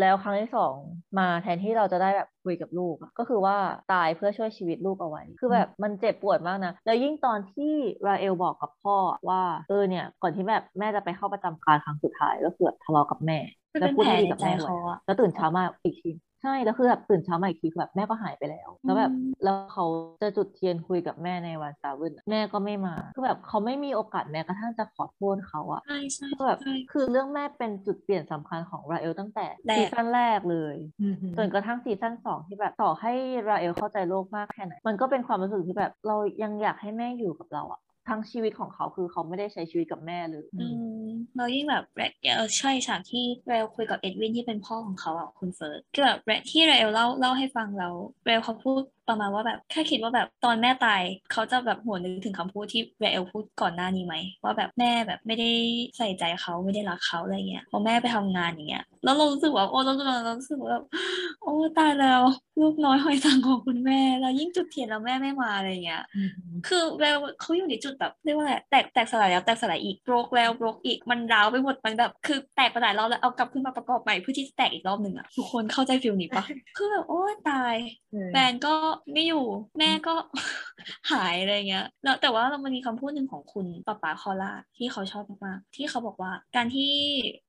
แล้วครั้งที่สองมาแทนที่เราจะได้แบบคุยกับลูกก็คือว่าตายเพื่อช่วยชีวิตลูกเอาไว้ คือแบบมันเจ็บปวดมากนะ แล้วยิ่งตอนที่ราเอลบอกกับพ่อว่าเออเนี่ยก่อนที่แบบแม่จะไปเข้าประจำการครั้งสุดท้ายก็คือทะเลาะกับแม่แล้วพูดไม่ดีกับแม่แล้วตื่นเช้ามาอีกที ใช่แล้วคือแบบตื่นเช้ามาอีกทีแบบแม่ก็หายไปแล้วแล้วแบบแล้วเขาจะจุดเทียนคุยกับแม่ในวันซาวินแม่ก็ไม่มาคือแบบเขาไม่มีโอกาสแม้กระทั่งจะขอโทษเขาอะใช่ใช่คือแบบคือเรื่องแม่เป็นจุดเปลี่ยนสำคัญของราเอลตั้งแต่ซีซั่นแรกเลยจนกระทั่งซีซั่นสองที่แบบต่อให้ราเอลเข้าใจโลกมากแค่ไหนมันก็เป็นความรู้สึกที่แบบเรายังอยากให้แม่อยู่กับเราอะ ทั้งชีวิตของเขาคือเขาไม่ได้ใช้ชีวิตกับแม่เลยอืมเรายิ่งแบบเออใช่ฉากที่เรลคุยกับเอ็ดวินที่เป็นพ่อของเขาอะคุณเฟิร์สคือแบบที่เรลเล่าเล่าให้ฟังแล้วเรลเขาพูด ประมาณว่าแบบแค่คิดว่าแบบตอนแม่ตายเขาจะแบบหัวนึกถึงคำพูดที่เรลพูดก่อนหน้านี้ไหมว่าแบบแม่แบบไม่ได้ใส่ใจเขาไม่ได้รักเขาอะไรเงี้ยพอแม่ไปทำงานอย่างเงี้ยแล้วเรารู้สึกว่าโอ้เราเรารู้สึกว่าแบบโอ้ตายแล้วลูกน้อยหอยสังของคุณแม่แล้วยิ่งจุดเทียนแล้วแม่ไม่มาอะไรเงี้ยคือเรลเขาอยู่ในจุดแบบเรียกว่าอะไรแตกแตกสลายแล้วแตกสลายอีกโบรกแล้วโบรกอีกมันร้าวไปหมดมันแบบคือแตกไปหลายรอบแล้วเอากลับขึ้นมาประกอบใหม่เพื่อที่จะแตกอีกรอบหนึ่งอะทุกคนเข้าใจฟิลนี้ปะคือแบบโอ้ตายแฟนก็ไม่อยู่ แม่ก็หายอะไรเงี้ยแล้วแต่ว่าเรามันมีคำพูดหนึ่งของคุณป๊ะป๋าคอลลาร์ที่เขาชอบมากๆที่เขาบอกว่าการที่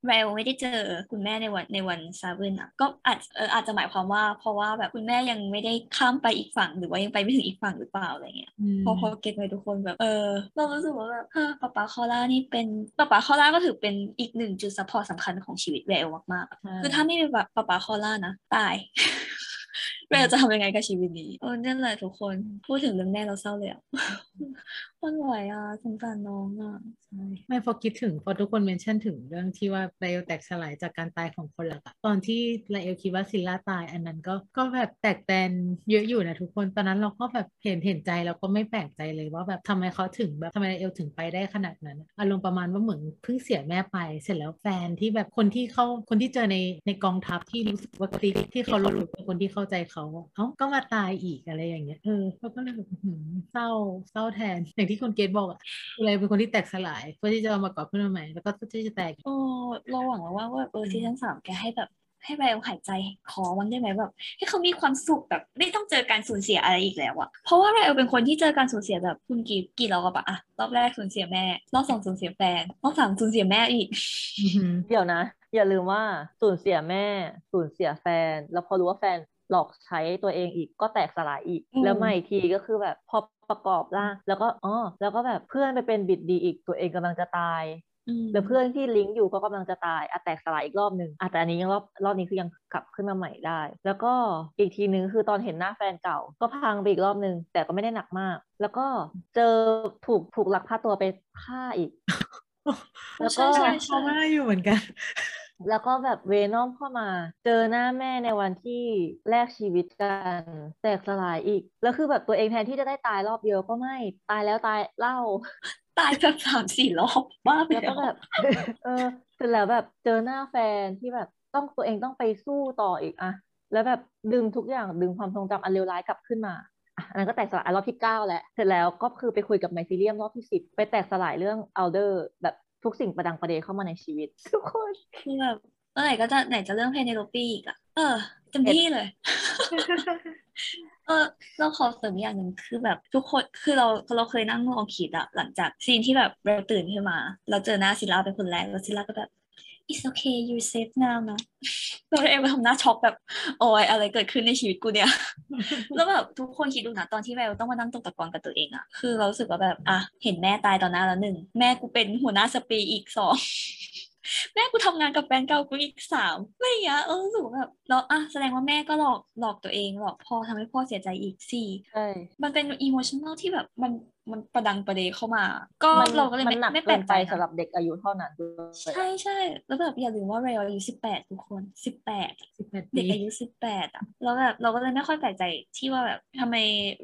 เรลไม่ได้เจอคุณแม่ในวันในวันซาวินอะก็อาจเอออาจจะหมายความว่า เพราะว่าแบบคุณแม่ยังไม่ได้ข้ามไปอีกฝั่งหรือว่ายังไปไม่ถึงอีกฝั่งหรือเปล่าอะไรเงี้ยพอพอ get ไว้ทุกคนแบบเออเรารู้สึกว่าแบบป๊ะป๋าคอลลาร์นี่เป็นป๊ะป๋าคอลลาร์ก็ถือเป็นอีกหนึ่งจุด support สำคัญของชีวิตเรลมากๆคือถ้าไม่มีแบบป๊ะป๋าคอลลาร์นะตาย เราจะทำยังไงกับชีวิตนี้โอ้นั่นแหละทุกคนพูดถึงเรื่องแม่เราเศร้าเลยอะ มันไหวอะสงสารน้องอะใช่ไม่พอคิดถึงพอทุกคน mention ถึงเรื่องที่ว่าไลเอลแตกสลายจากการตายของคนหลักอะตอนที่ไลเอลคิดว่าซิลล่าตายอันนั้นก็ก็แบบแตกแตนเยอะอยู่นะทุกคนตอนนั้นเราก็แบบเห็นเห็นใจเราก็ไม่แปลกใจเลยว่าแบบทำไมเขาถึงแบบทำไมไลเอลถึงไปได้ขนาดนั้น อารมณ์ประมาณว่าเหมือนเพิ่งเสียแม่ไป เสร็จแล้วแฟนที่แบบคนที่เขาคนที่เจอในในกองทัพที่รู้สึกว่าที่ที่เขารู้เป็นคนที่เข้าใจเขาเอ้าก็มาตายอีกอะไรอย่างเงี้ยเออเขาก็เลยแบบเศร้าเศร้าแทนอย่างที่คุณเกดบอกอะเลยเป็นคนที่แตกสลายเพื่อที่จะเอามากอบขึ้นมาใหม่แล้วก็ที่จะแตกอีกโอ้เราหวังว่าว่าเออซีซั่นสามแกให้แบบให้แววหายใจขอมันได้ไหมแบบให้เขามีความสุขแบบ ไม่ต้องเจอการสูญเสียอะไรอีกแล้วอะเพราะว่าแววเป็นคนที่เจอการสูญเสียแบบคุณกี่กี่รอบอะอะรอบแรกสูญเสียแม่ รอบสองสูญเสียแฟนรอบสามสูญเสียแม่อีกอือหือเดี๋ยวนะ อย่าลืมว่าสูญเสียแม่สูญเสียแฟน แล้วพอรู้ว่าแฟน หลอกใช้ตัวเองอีกก็แตกสลายอีกอืมแล้วมาอีกทีก็คือแบบพอประกอบร่าง แล้วก็อ๋อแล้วก็แบบเพื่อนไปเป็นบิดดีอีกตัวเองกำลังจะตายอืมแล้วเพื่อนที่ลิงก์อยู่ก็กำลังจะตายอะแตกสลายอีกรอบหนึ่งอะแต่อันนี้ยังรอบรอบนี้คือยังกลับขึ้นมาใหม่ได้ แล้วก็อีกทีนึงคือตอนเห็นหน้าแฟนเก่า ก็พังไปอีกรอบหนึ่งแต่ก็ไม่ได้หนักมาก แล้วก็เจอถูกถูกลักพาตัวไปฆ่าอีก แล้วก็ใช่ใช่เขาไม่ได้อยู่เหมือนกัน แล้วก็แบบเวนอมเข้ามา เจอหน้าแม่ในวันที่แลกชีวิตกันแตกสลายอีก แล้วคือแบบตัวเองแทนที่จะได้ตายรอบเดียวก็ไม่ ตายแล้วตายเล่า ตายแบบสามสี่รอบบ้าไปแล้วแล้ก็วแบบเออเสร็จแล้วแบบเจอหน้าแฟนที่แบบต้องตัวเองต้องไปสู้ต่ออีกอะแล้วแบบดึงทุกอย่างดึงความทรงจำอันเลวร้ายกลับขึ้นมาอะอันนั้นก็แตกสลายรอบที่เก้าแล้ว เสร็จแล้วก็คือไปคุยกับ mycelium รอบที่สิบไปแตกสลายเรื่องอัลเดอร์ แบบ ทุกสิ่งประดังประเดเข้ามาในชีวิต ทุกคนคือแบบเมื่อไหร่ก็จะไหนจะเรื่องเพเนโลปีอีกอะเออเต็มที่เลย เออเราขอเสริมอย่างหนึ่งคือแบบทุกคนคือเราเราเคยนั่งลองคิดอะหลังจาก scene ที่แบบเราตื่นขึ้นมา เราเจอหน้าซิลล่าเป็นคนแรกแล้วซิลล่าก็แบบ it's okay you safe now นะเราเองไปทำหน้าช็อกแบบโอ้ยอะไรเกิดขึ้นในชีวิตกูเนี่ย แล้วแบบทุกคนคิดดูนะตอนที่แววต้องมานั่งตกตะกอนกับตัวเองอะคือเรารู้สึกว่าแบบอะเห็นแม่ตายต่อหน้าแล้วหนึ่งแม่กูเป็นหัวหน้าสปีอีกสองแม่กูทำงานกับแฟนเก่ากูอีกสามไม่อย่างเงี้ยเออรู้สึกว่าแบบแล้วอะแสดงว่าแม่ก็หลอกหลอกตัวเองหลอกพ่อทำให้พ่อเสียใจอีกสี่ใช่มันเป็นอีโมชัน a ลที่แบบมันมันประดังประเดเข้ามา ก็มันเราก็เลยมันไม่หนักไม่แปลเกินกไปใจสำหนะรับเด็กอายุเท่านั้นด้วยใช่ใช่แล้วแบบอย่าลืมว่าเรลอายุสิบแปดทุกคนสิบแปดสิบแปดเด็ปีกอายุสิบแปดอะแล้วแบบเราก็เลยไม่ค่อยแปลกใจที่ว่าแบบทำไม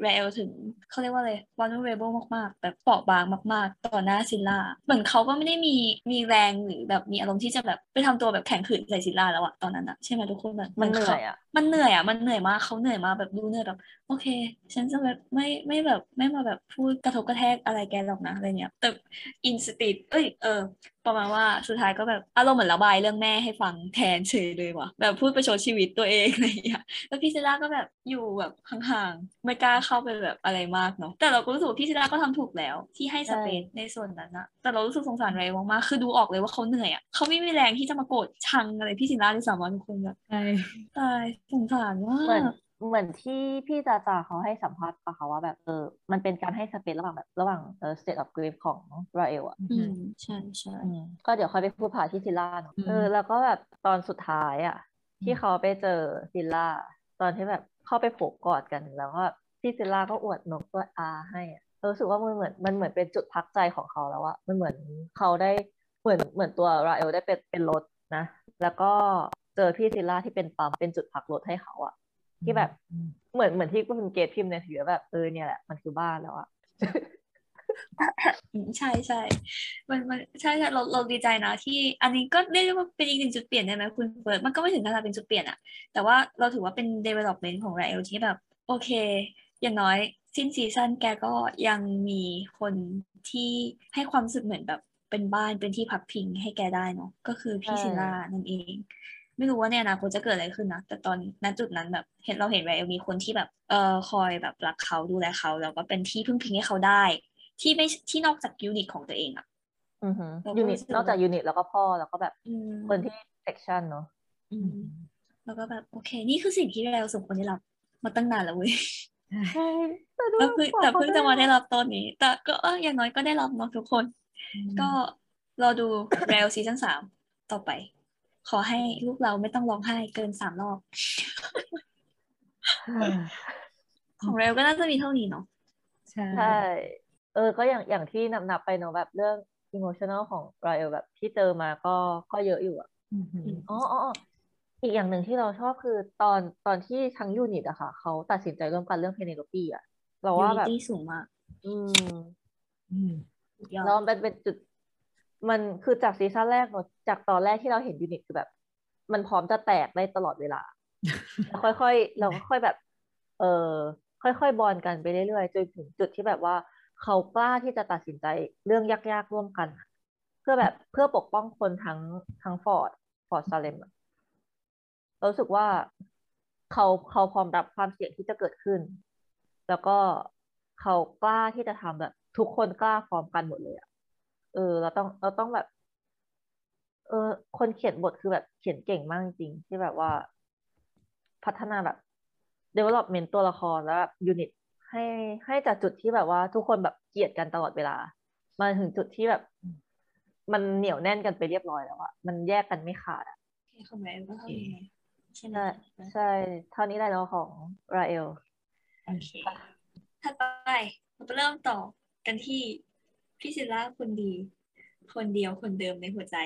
เรลถึงเขาเรียกว่าอะไร vulnerable มากๆ แบบเปราะบางมาก ๆ ต่อหน้าซิลล่าเหมือนเขาก็ไม่ได้มีมีแรงหรือแบบมีอารมณ์ที่จะแบบไปทำตัวแบบแข็งขืนใส่ซิลล่าแล้วอะตอนนั้นอะใช่ไหมทุกคนแบบมันเหนื่ขาอยอะมันเหนื่อยอะมันเหนื่อยมากเขาเหนื่อยมากแบบดูเหนื่อยแบบ โอเค ฉันจะแบบไม่ไม่แบบไม่มาแบบพูดกระทบกระแทกอะไรแกหรอกนะอะไรเนี้ยแต่อินสติเอ้ยเออประมาณว่าสุดท้ายก็แบบอารมณ์เหมือนระบายเรื่องแม่ให้ฟังแทนเฉยเลยว่ะแบบพูดประชดชีวิตตัวเองอะไรอย่างเงี้ยแล้วพี่ซิล่าก็แบบอยู่แบบห่างๆไม่กล้าเข้าไปแบบอะไรมากเนาะแต่เราก็รู้สึกว่าพี่ซิล่าก็ทำถูกแล้ว ที่ให้สเปซในส่วนนั้นนะแต่เรารู้สึกสงสารเรย์มากๆคือดูออกเลยว่าเขาเหนื่อยอะเขาไม่มีแรงที่จะมาโกรธชังอะไรพี่ซิล่าที่สามวันทุกคนแบบใช่ตายสงสารมา เหมือนกเหมือนที่พี่จาจาเขาให้สัมภาษณ์ปะคะว่าแบบเออมันเป็นการให้สเปซระหว่างแบบระหว่างเออ state of grief ของราเอลอะอืมใช่ใช่อืมก็เดี๋ยวค่อยไปพูดผ่าที่ซิลล่าเนอะอืมเออแล้วก็แบบตอนสุดท้ายอะ ที่เขาไปเจอซิลล่า ตอนที่แบบเข้าไปโผล่กอดกันแล้วก็พี่ซิลล่าก็อวดนกตัวอาให้อะรู้สึกว่ามันเหมือนมันเหมือนเป็นจุดพักใจของเขาแล้วอะมันเหมือนเขาได้เหมือนเหมือนตัวราเอลได้เป็นเป็นรถนะ แล้วก็เจอพี่ซิลล่าที่เป็นปั๊มเป็นจุดพักรถให้เขาอะ ที่แบบอืมเหมือนเหมือนที่คุณเกดพิมพ์ในถือแบบเออเนี่ยแหละมันคือบ้านแล้วอะอืมใช่ใช่ มันมันใช่ใช่เราเราดีใจนะที่ อันนี้ก็เรียกได้ว่าเป็นอีกหนึ่งจุดเปลี่ยนได้ไหมคุณเฟิร์สมันก็ไม่ถึงขนาดเป็นจุดเปลี่ยนอะแต่ว่าเราถือว่าเป็น development ของไรเอลที่แบบ โอเค อย่างน้อยสิ้นซีซั่นแกก็ยังมีคนที่ให้ความรู้สึกเหมือนแบบเป็นบ้านเป็นที่พักพิงให้แกได้เนาะก็คือพี่ใช่ซิลล่านั่นเอง ไม่รู้ว่าในอนาคตจะเกิดอะไรขึ้นนะ แต่ตอนณจุดนั้นแบบ เห็นเราเห็นไรเอลมีคนที่แบบเอ่อคอยแบบรักเขาดูแลเขาแล้วก็เป็นที่พึ่งพิงให้เขาได้ ที่ไม่ที่นอกจาก unit ของตัวเองอะอือหือเราก็ unit รู้สึกนอกจากว่ายูนิตแล้วก็พ่อแล้วก็แบบอืมคนที่เซ c ชันเนาะอืมแล้วก็แบบโอเค นี่คือสิ่งที่เราสมควรได้รับมาตั้งนานแล้วเว้ยใช่แต่ดูแล้วเพิ่งกว่าแต่เขาเพิ่งจะมาได้รับตอนนี้ แต่ก็เอออย่างน้อยก็ได้รับเนาะทุกคน ก็รอดูเรลซีซั่นสามต่อไป ขอให้ลูกเราไม่ต้องร้องไห้เกินสามรอบ ของเรลก็น่าจะมีเท่านี้เนาะใช่ใช่เออ ก็อย่างอย่างที่นับนับไปเนาะแบบเรื่อง emotional ของราเอลแบบที่เจอมาก็ก็เยอะอยู่อะอือหืออ๋ออ๋ออ๋ออีกอย่างหนึ่งที่เราชอบคือตอนตอนที่ทั้ง unit อะค่ะ เขาตัดสินใจร่วมกันเรื่องเพเนโลปีอะเราว่าแบบ unity สูงมาก อืมอืมสุดยอดแล้วมันเป็นจุด มันคือจากซีซั่นแรกเนอะจากตอนแรกที่เราเห็น unit คือแบบ มันพร้อมจะแตกได้ตลอดเวลาแล้วค่อยๆเราก็ค่อยแบบ เออค่อยๆบอลกันไปเรื่อยๆจนถึงจุดที่แบบว่า เขากล้าที่จะตัดสินใจเรื่องยากๆร่วมกันอะเพื่อแบบเพื่อปกป้องคนทั้งทั้ง Fort Fort Salem เรารู้สึกว่าเขาเขาพร้อมรับความเสี่ยงที่จะเกิดขึ้น แล้วก็เขากล้าที่จะทำแบบ ทุกคนกล้าพร้อมกันหมดเลยอะ เออ เราต้องเราต้องแบบ เออ คนเขียนบทคือแบบเขียนเก่งมากจริงๆที่แบบว่า พัฒนาแบบ development ตัวละครแล้วแบบยูนิตให้ให้จากจุดที่แบบว่าทุกคนแบบเกลียดกันตลอดเวลา มาถึงจุดที่แบบ มันเหนียวแน่นกันไปเรียบร้อยแล้วอะมันแยกกันไม่ขาดอะโอเคของแม่ก็เท่านี้ใช่ไหมใช่ใช่เท่านี้แหละเนาะของราเอลโอเคถัดไปเราไปเริ่มต่อกันที่ พี่ซิลล่าคนดี คนเดียวคนเดิมในหัวใจ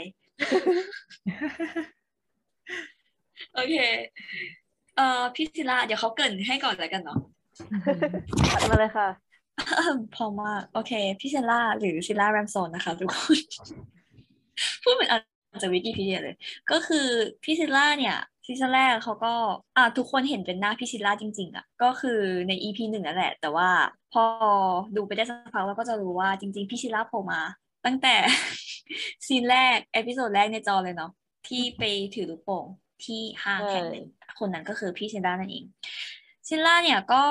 โอเค เอ่อพี่ซิลล่าเดี๋ยวเขาเกรินให้ก่อนแล้วกันเนาะถัดมาเลยค่ะ พอมากโอเค พี่ซิลล่าหรือซิลล่าแรมโซนนะคะทุกคนพูดเหมือนอ่านจากวิกิพีเดียเลย ก็คือพี่ซิลล่าเนี่ย ซีซั่นแรกเขาก็อ่าทุกคนเห็นเป็นหน้าพี่ซิลล่าจริง ๆอะก็คือใน EP หนึ่งนั่นแหละ แต่ว่าพอดูไปได้สักพักเราก็จะรู้ว่าจริง ๆพี่ซิลล่าโผล่มา ตั้งแต่ซีนแรก episode แรกในจอเลยเนาะที่ไปถือลูกโป่งที่ห้างแห่งหนึ่งคนนั้นก็คือพี่ซิลล่านั่นเองซิลล่าเนี่ยก็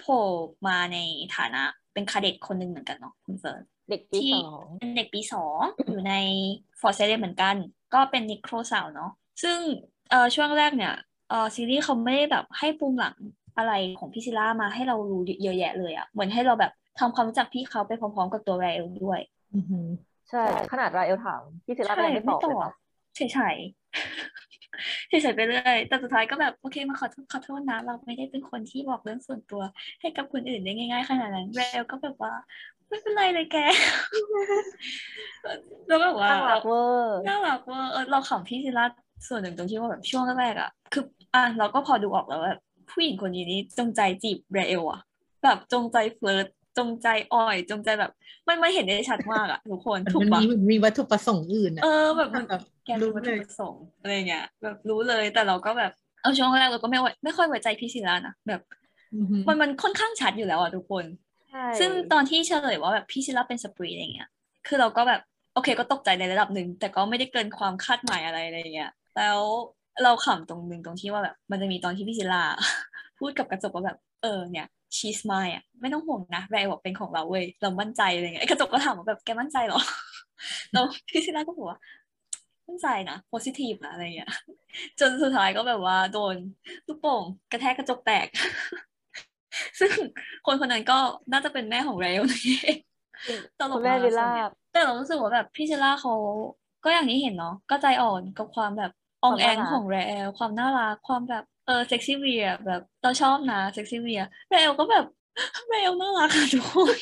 โผล่มาในฐานะเป็น cadet คนหนึ่งเหมือนกันเนาะคุณเฟิร์นเด็กปีที่สองเป็นเด็กปีสองอยู่ในฟอร์เซเลเหมือนกัน ก็เป็นนิโครสาวเนาะซึ่ง เอ่อช่วงแรกเนี่ยเอ่อซีรีส์เขาไม่ได้แบบให้ปูมหลังอะไรของพี่ซิลล่ามาให้เรารู้เยอะแยะเลยอะเหมือนให้เราแบบทำความรู้จักพี่เขาไปพร้อมๆกับตัวแรลด้วยอือหือใช่ ขนาดราเอลถามพี่ศิลาก็ยังไม่ตอบเลยนะเฉยๆเฉยๆไปเรื่อยแต่สุดท้ายก็แบบโอเคมาขอโทษขอโทษนะเราไม่ได้เป็นคนที่บอกเรื่องส่วนตัว ให้กับคนอื่นได้ง่าย ๆ ขนาดนั้นแรลก็แบบว่าไม่เป็นไรเลยแก แล้วแบบว่าน่ารักเวอร์น่ารักว่าเออเราขำพี่ซิลล่า ส่วนหนึ่งตรงที่ว่าแบบช่วงแรกๆอะคืออะเราก็พอดูออกแล้วว่าแบบผู้หญิงคนนี้นี่จงใจจีบเรเอลอะ แบบจงใจ flirt จงใจอ่อย จงใจแบบมันมันเห็นได้ชัดมากอะทุกคนมันถูกมันปะมีมีวัตถุประสงค์อื่นเอออะแบบมันแบบแกรู้รู้วัตถุประสงค์อะไรเงี้ยแบบรู้เลยแต่เราก็แบบเอาช่วงแรกเราก็ไม่ไว้ไม่ค่อยไว้ใจพี่ศิลานะแบบอือหือมันมันค่อนข้างชัดอยู่แล้วอะทุกคนใช่ซึ่งตอนที่เฉลยว่าแบบพี่ศิลาเป็นสปรีอะไรเงี้ย คือเราก็แบบโอเคก็ตกใจในระดับหนึ่งแต่ก็ไม่ได้เกินความคาดหมายอะไรอะไรเงี้ย แล้วเราขำตรงหนึ่งตรงที่ว่าแบบ มันจะมีตอนที่พี่ศิลา พูดกับกระจกว่าแบบ เออเนี่ยชีสไมอะไม่ต้องห่วงนะแรบอกเป็นของเราเว้ยเรามั่นใจอะไรเงี้ยไอ้กระจกก็ถามว่าแบบแกมั่นใจเหรอแล้วพี่ศิลาก็บอกว่ามั่นใจนะ positive นะอะไรเงี้ยจนสุดท้ายก็แบบว่าโดนลูกโป่งกระแทกกระจกแตก ซึ่งคนคนนั้นก็น่าจะเป็นแม่ของเรลนี่เองตลกคุณแม่มากส่วนล่าเนี้ยแต่เรารู้สึกว่าแบบพี่ซิลล่าเขาก็อย่างที่เห็นเนาะก็ใจอ่อนกับความแบบ อองแองของเรลความน่ารักความแบบเออเซ็กซี่เวียแบบเราชอบนะเซ็กซี่เวียเรลก็แบบเรลน่ารักอะทุกคน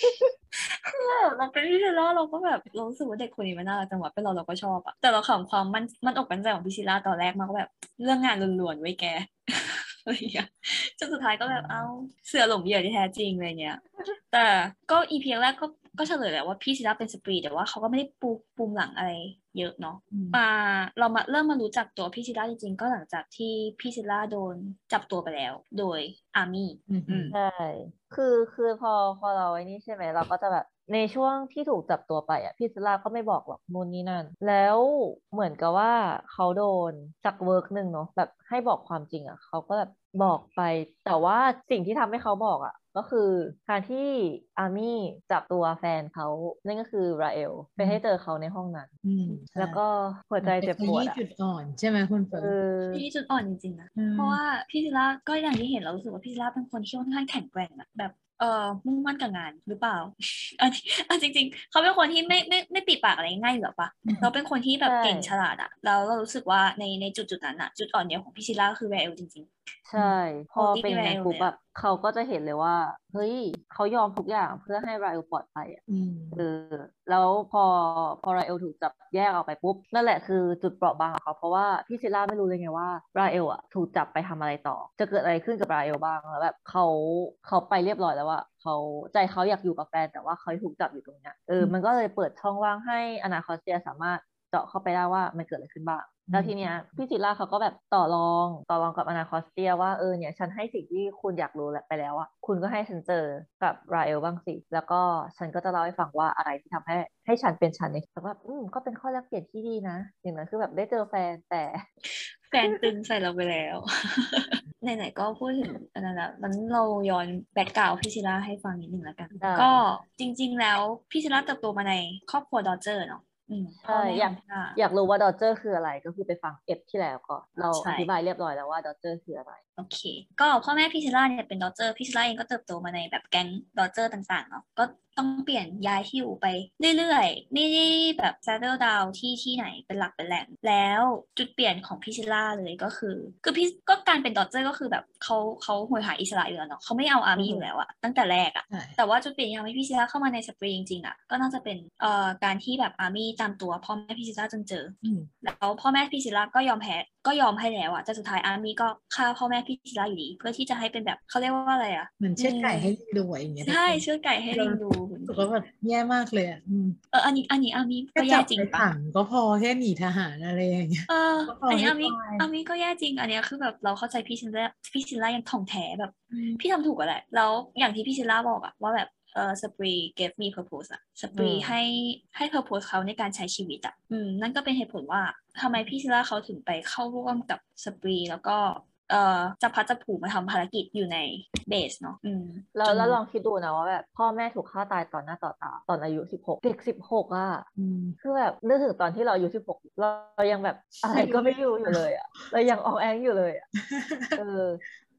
คือแบบเราเป็นพี่ซิลล่าเราก็แบบเรารู้สึกว่าเด็กคนนี้มันน่ารักจังหวะเป็นเราเราก็ชอบอะแต่เราขำความมันมันอกมันใจของพี่ซิล่าตอนแรกมากว่าแบบ เรื่องงานล้วนๆเว้ยแกอะไรอย่างเงี้ยจนสุดท้ายก็แบบเอ้าเสือหลงเหยื่อที่แท้จริงอะไรเงี้ย แต่ก็ EP แรกก็ก็เฉลยแหละว่าพี่ซิล่าเป็น Spree แต่ว่าเขาก็ไม่ได้ปูปูมหลังอะไร เยอะเนาะอืมมาเรามาเริ่มมารู้จักตัวพี่ซิล่าจริงๆ ก็หลังจากที่พี่ซิล่าโดนจับตัวไปแล้ว โดยarmy อือหือใช่คือคือพอพอเราไอ้นี่ใช่ไหมเราก็จะแบบ ในช่วงที่ถูกจับตัวไปอะพี่ซิลาก็ไม่บอกหรอกนู่นนี่นั่น แล้วเหมือนกับว่าเขาโดนจาก work หนึ่งเนาะแบบให้บอกความจริงอะเขาก็แบบบอกไป แต่ว่าสิ่งที่ทำให้เขาบอกอะก็คือการที่ army จับตัวแฟนเขานั่นก็คือราเอลไปให้เจอเขาในห้องนั้นอืมใช่แล้วก็หัวใจเจ็บปวดมันอะเป็นจุดอ่อนใช่ไหมคุณเฟิเอร์นอที่จุดอ่อนจริงๆนะอืมเพราะว่าพี่ซิล่าก็อย่างที่เห็นเรารู้สึกว่าพี่ซิล่าเป็นคนที่ค่อนข้างแข็งแกร่งอะแบบ เออมุ่งมั่นกับงานหรือเปล่าอันนี้อันจริง ๆ เขาเป็นคนที่ไม่ไม่ไม่ปิดปากอะไรง่ายอยู่หรอปะเราเป็นคนที่แบบใช่เก่งฉลาดอะแล้วเรารู้สึกว่าในในจุดจุดๆนั้นอะจุดอ่อนเดียวของพี่ซิล่าก็คือแวร์เอลจริง ๆ ใช่ พอเป็นอย่างนั้นปุ๊บแบบเขาก็จะเห็นเลยว่า เฮ้ยเขายอมทุกอย่างเพื่อให้ราเอลปลอดภัยอะอืมเออแล้วพอพอราเอลถูกจับแยกออกไปปุ๊บ นั่นแหละคือจุดเปราะบางของเขาเพราะว่าพี่ซิลล่าไม่รู้เลยไงว่าราเอลอะถูกจับไปทำอะไรต่อ จะเกิดอะไรขึ้นกับราเอลบ้างแล้วแบบเขาเขาไปเรียบร้อยแล้วว่าเขาใจเขาอยากอยู่กับแฟนแต่ว่าเขาถูกจับอยู่ตรงเนี้ยเออมันก็เลยเปิดช่องว่างให้อนาคอสเตียสามารถเจาะเข้าไปได้ว่ามันเกิดอะไรขึ้นบ้าง แล้วทีเนี้ยพี่จิล่าเขาก็แบบต่อรองต่อรองกับอนาคอสเตียว่าเออเนี่ยฉันให้สิ่งที่คุณอยากรู้แล้วไปแล้วอะคุณก็ให้ฉันเจอกับราเอลบ้างสิ แล้วก็ฉันก็จะเล่าให้ฟังว่าอะไรที่ทำให้ให้ฉันเป็นฉันในแต่ว่าอืมก็เป็นข้อแลกเปลี่ยนที่ดีนะอย่างนั้นคือแบบได้เจอแฟนแต่แฟนตึงใส่เราไปแล้วไหนๆก็พูดถึงอันนั้นแล้วมันเราย้อน background พี่ซิล่าให้ฟังนิดหนึ่งแล้วกันได้ก็จริง ๆ แล้วพี่ซิล่าเติบโตมาในครอบครัว dodger เนาะอืม ใช่พ่อแม่อยากของพี่ซิล่าอยากรู้ว่า dodger คืออะไรก็คือไปฟัง EP ที่แล้วก็เราใช่อธิบายเรียบร้อยแล้วว่า dodger คืออะไร โอเค ก็พ่อแม่พี่ซิล่าเนี่ยเป็น dodger พี่ซิล่าเองก็เติบโตมาในแบบแก๊ง dodger ต่างๆเนาะก็ ต้องเปลี่ยนย้ายที่อยู่ไปเรื่อยๆ ไม่ได้แบบซ t เ e ิลดาวที่ที่ไหนเป็นหลักเป็นแหล่งแล้วจุดเปลี่ยนของพี่ซิล่าเลยก็คือ คือพี่ก็การเป็น dodger ก็คือแบบเขาเขาโหยหาอิสระอยู่แล้วเนาะเขาไม่เอา army อือฮึอยู่แล้วอะตั้งแต่แรกอะใช่แต่ว่าจุดเปลี่ยนที่ทำให้พี่ซิล่าเข้ามาใน Spree จริงๆอะก็น่าจะเป็นเอ่อการที่แบบ army ตามตัวพ่อแม่พี่ซิล่าจนเจออืมแล้วพ่อแม่พี่ซิลล่าก็ยอมแพ้ ก็ยอมให้แล้วอะแต่สุดท้าย army ก็ฆ่าพ่อแม่พี่ซิลล่าอยู่ดีเพื่อที่จะให้เป็นแบบเขาเรียกว่าอะไรอะเหมือนเชือดไก่ให้ลิงดูอะอย่างเงี้ยใช่เชือดไก่ให้ลิงดูรู้สึกว่าแบบแย่มากเลยอะอืมเอออันนี้อันนี้อาร์มี่แค่ก็จัแย่จริงแค่จับไปขังปะก็พอแค่หนีทหารอะไรอย่างเงี้ยเออก็พออันนี้ให้อาร์มี่ตาย army ก็แย่จริงอันเนี้ยคือแบบเราเข้าใจพี่ซิลล่าพี่ซิลล่าอย่างถ่องแท้แบบ พี่ทำถูกอะแหละแล้วอย่างที่พี่ซิลล่าบอกอะว่าแบบ เออสปรี gave me purpose อะสปรีอืมให้ให้ purpose เขาในการใช้ชีวิตอะอืมนั่นก็เป็นเหตุผลว่าทำไมพี่ศิลาเขาถึงไปเข้าร่วมกับสปรีแล้วก็เอ่อจะพัดจะผูมาทำภารกิจอยู่ในเบสเนาะอืมแล้วจนแล้วลองคิดดูนะว่าแบบพ่อแม่ถูกฆ่าตายต่อหน้าต่อตาตอนอายุสิบหกเด็กสิบหกอะอืมคือแบบนึกถึงตอนที่เราอายุสิบหกเราเรายังแบบอะไรก็ไม่รู้อยู่เลยอะเรายังอองแองอยู่เลยอะเออ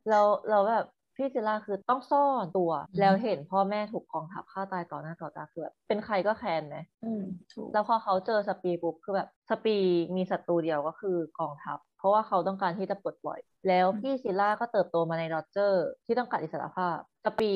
เราเราแบบ พี่ซิล่าคือต้องซ่อนตัวอืมแล้วเห็นพ่อแม่ถูกกองทัพฆ่าตายต่อหน้าต่อตาคือแบบเป็นใครก็แค้นไหมอืมถูกแล้วพอเขาเจอ Spree ปุ๊บคือแบบ Spree มีศัตรูเดียวก็คือกองทัพ เพราะว่าเขาต้องการที่จะปลดปล่อย แล้วพี่ซิล่าก็เติบโตมาในดอ d เจอร์ ที่ต้องการอิสรภาพ Spree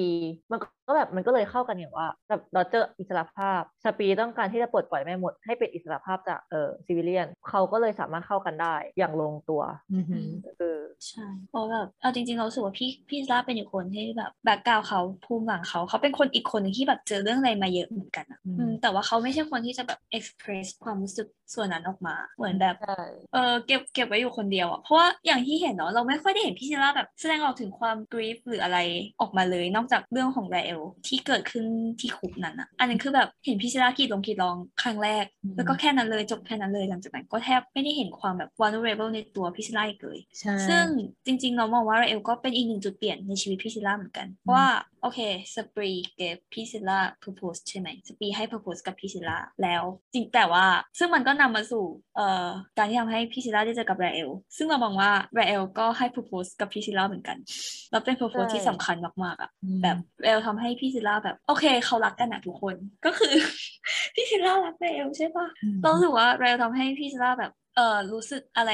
มันก็แบบมันก็เลยเข้ากันอย่างว่าดอ d เจอร์อิสรภาพ สปีต้องการที่จะปลดปล่อยแม่มดให้เป็นอิสรภาพจากเออ civilian เขาก็เลยสามารถเข้ากันได้อย่างลงตัวอือหือเออใช่เพราะแบบเอาจริงๆเรารู้สึกว่าพี่พี่ซิลล่าเป็นอีกคนที่แบบ background เขาภูมิหลังเขาเขาเป็นคนอีกคนหนึ่งที่แบบเจอเรื่องอะไรมาเยอะเหมือนกันอะอืมอืมแต่ว่าเขาไม่ใช่คนที่จะแบบ express ความรู้สึกส่วนนั้นออกมา เหมือนแบบใช่เออเก็บเก็บไว้อยู่คนเดียวอะเพราะว่าอย่างที่เห็นเนาะเราไม่ค่อยได้เห็นพี่ซิล่าแบบแสดงออกถึงความกรีฟหรืออะไรออกมาเลยนอกจากเรื่องของไรเอลที่เกิดขึ้นที่คุกนั้นอะอันนั้นคือแบบเห็นพี่ซิล่ากรีดลงกรีดร้องครั้งแรกอืมแล้วก็แค่นั้นเลยจบแค่นั้นเลย หลังจากนั้นก็แทบไม่ได้เห็นความแบบ vulnerable ในตัวพี่ซิล่าอีกเลยใช่ซึ่งจริงๆเรามองว่าไรเอลก็เป็นอีกหนึ่งจุดเปลี่ยนในชีวิตพี่ซิล่าเหมือนกันเพราะว่าโอเคสปรีเก็บพี่ซิล่า propose ใช่ไหมสปรีให้ propose กับพี่ซิล่าแล้วจริงแต่ว่าซึ่งมันก็นำมาสู่เอ่อการที่ทำให้พี่ซิล่าได้เจอกับไรเอลซึ่งเรามองว่าไรเอลก็ให้ propose กับพี่ซิล่าเหมือนกันแล้วเป็น propose ที่สำคัญมากๆอะอืมแบบไรเอลทำให้พี่ซิล่าแบบ โอเคเขารักกันนะทุกคนก็คือ พี่ซิล่ารักไรเอลใช่ปะอืมเรารู้สึกว่าเราทำให้พี่ซิลล่าแบบเออรู้สึกอะไร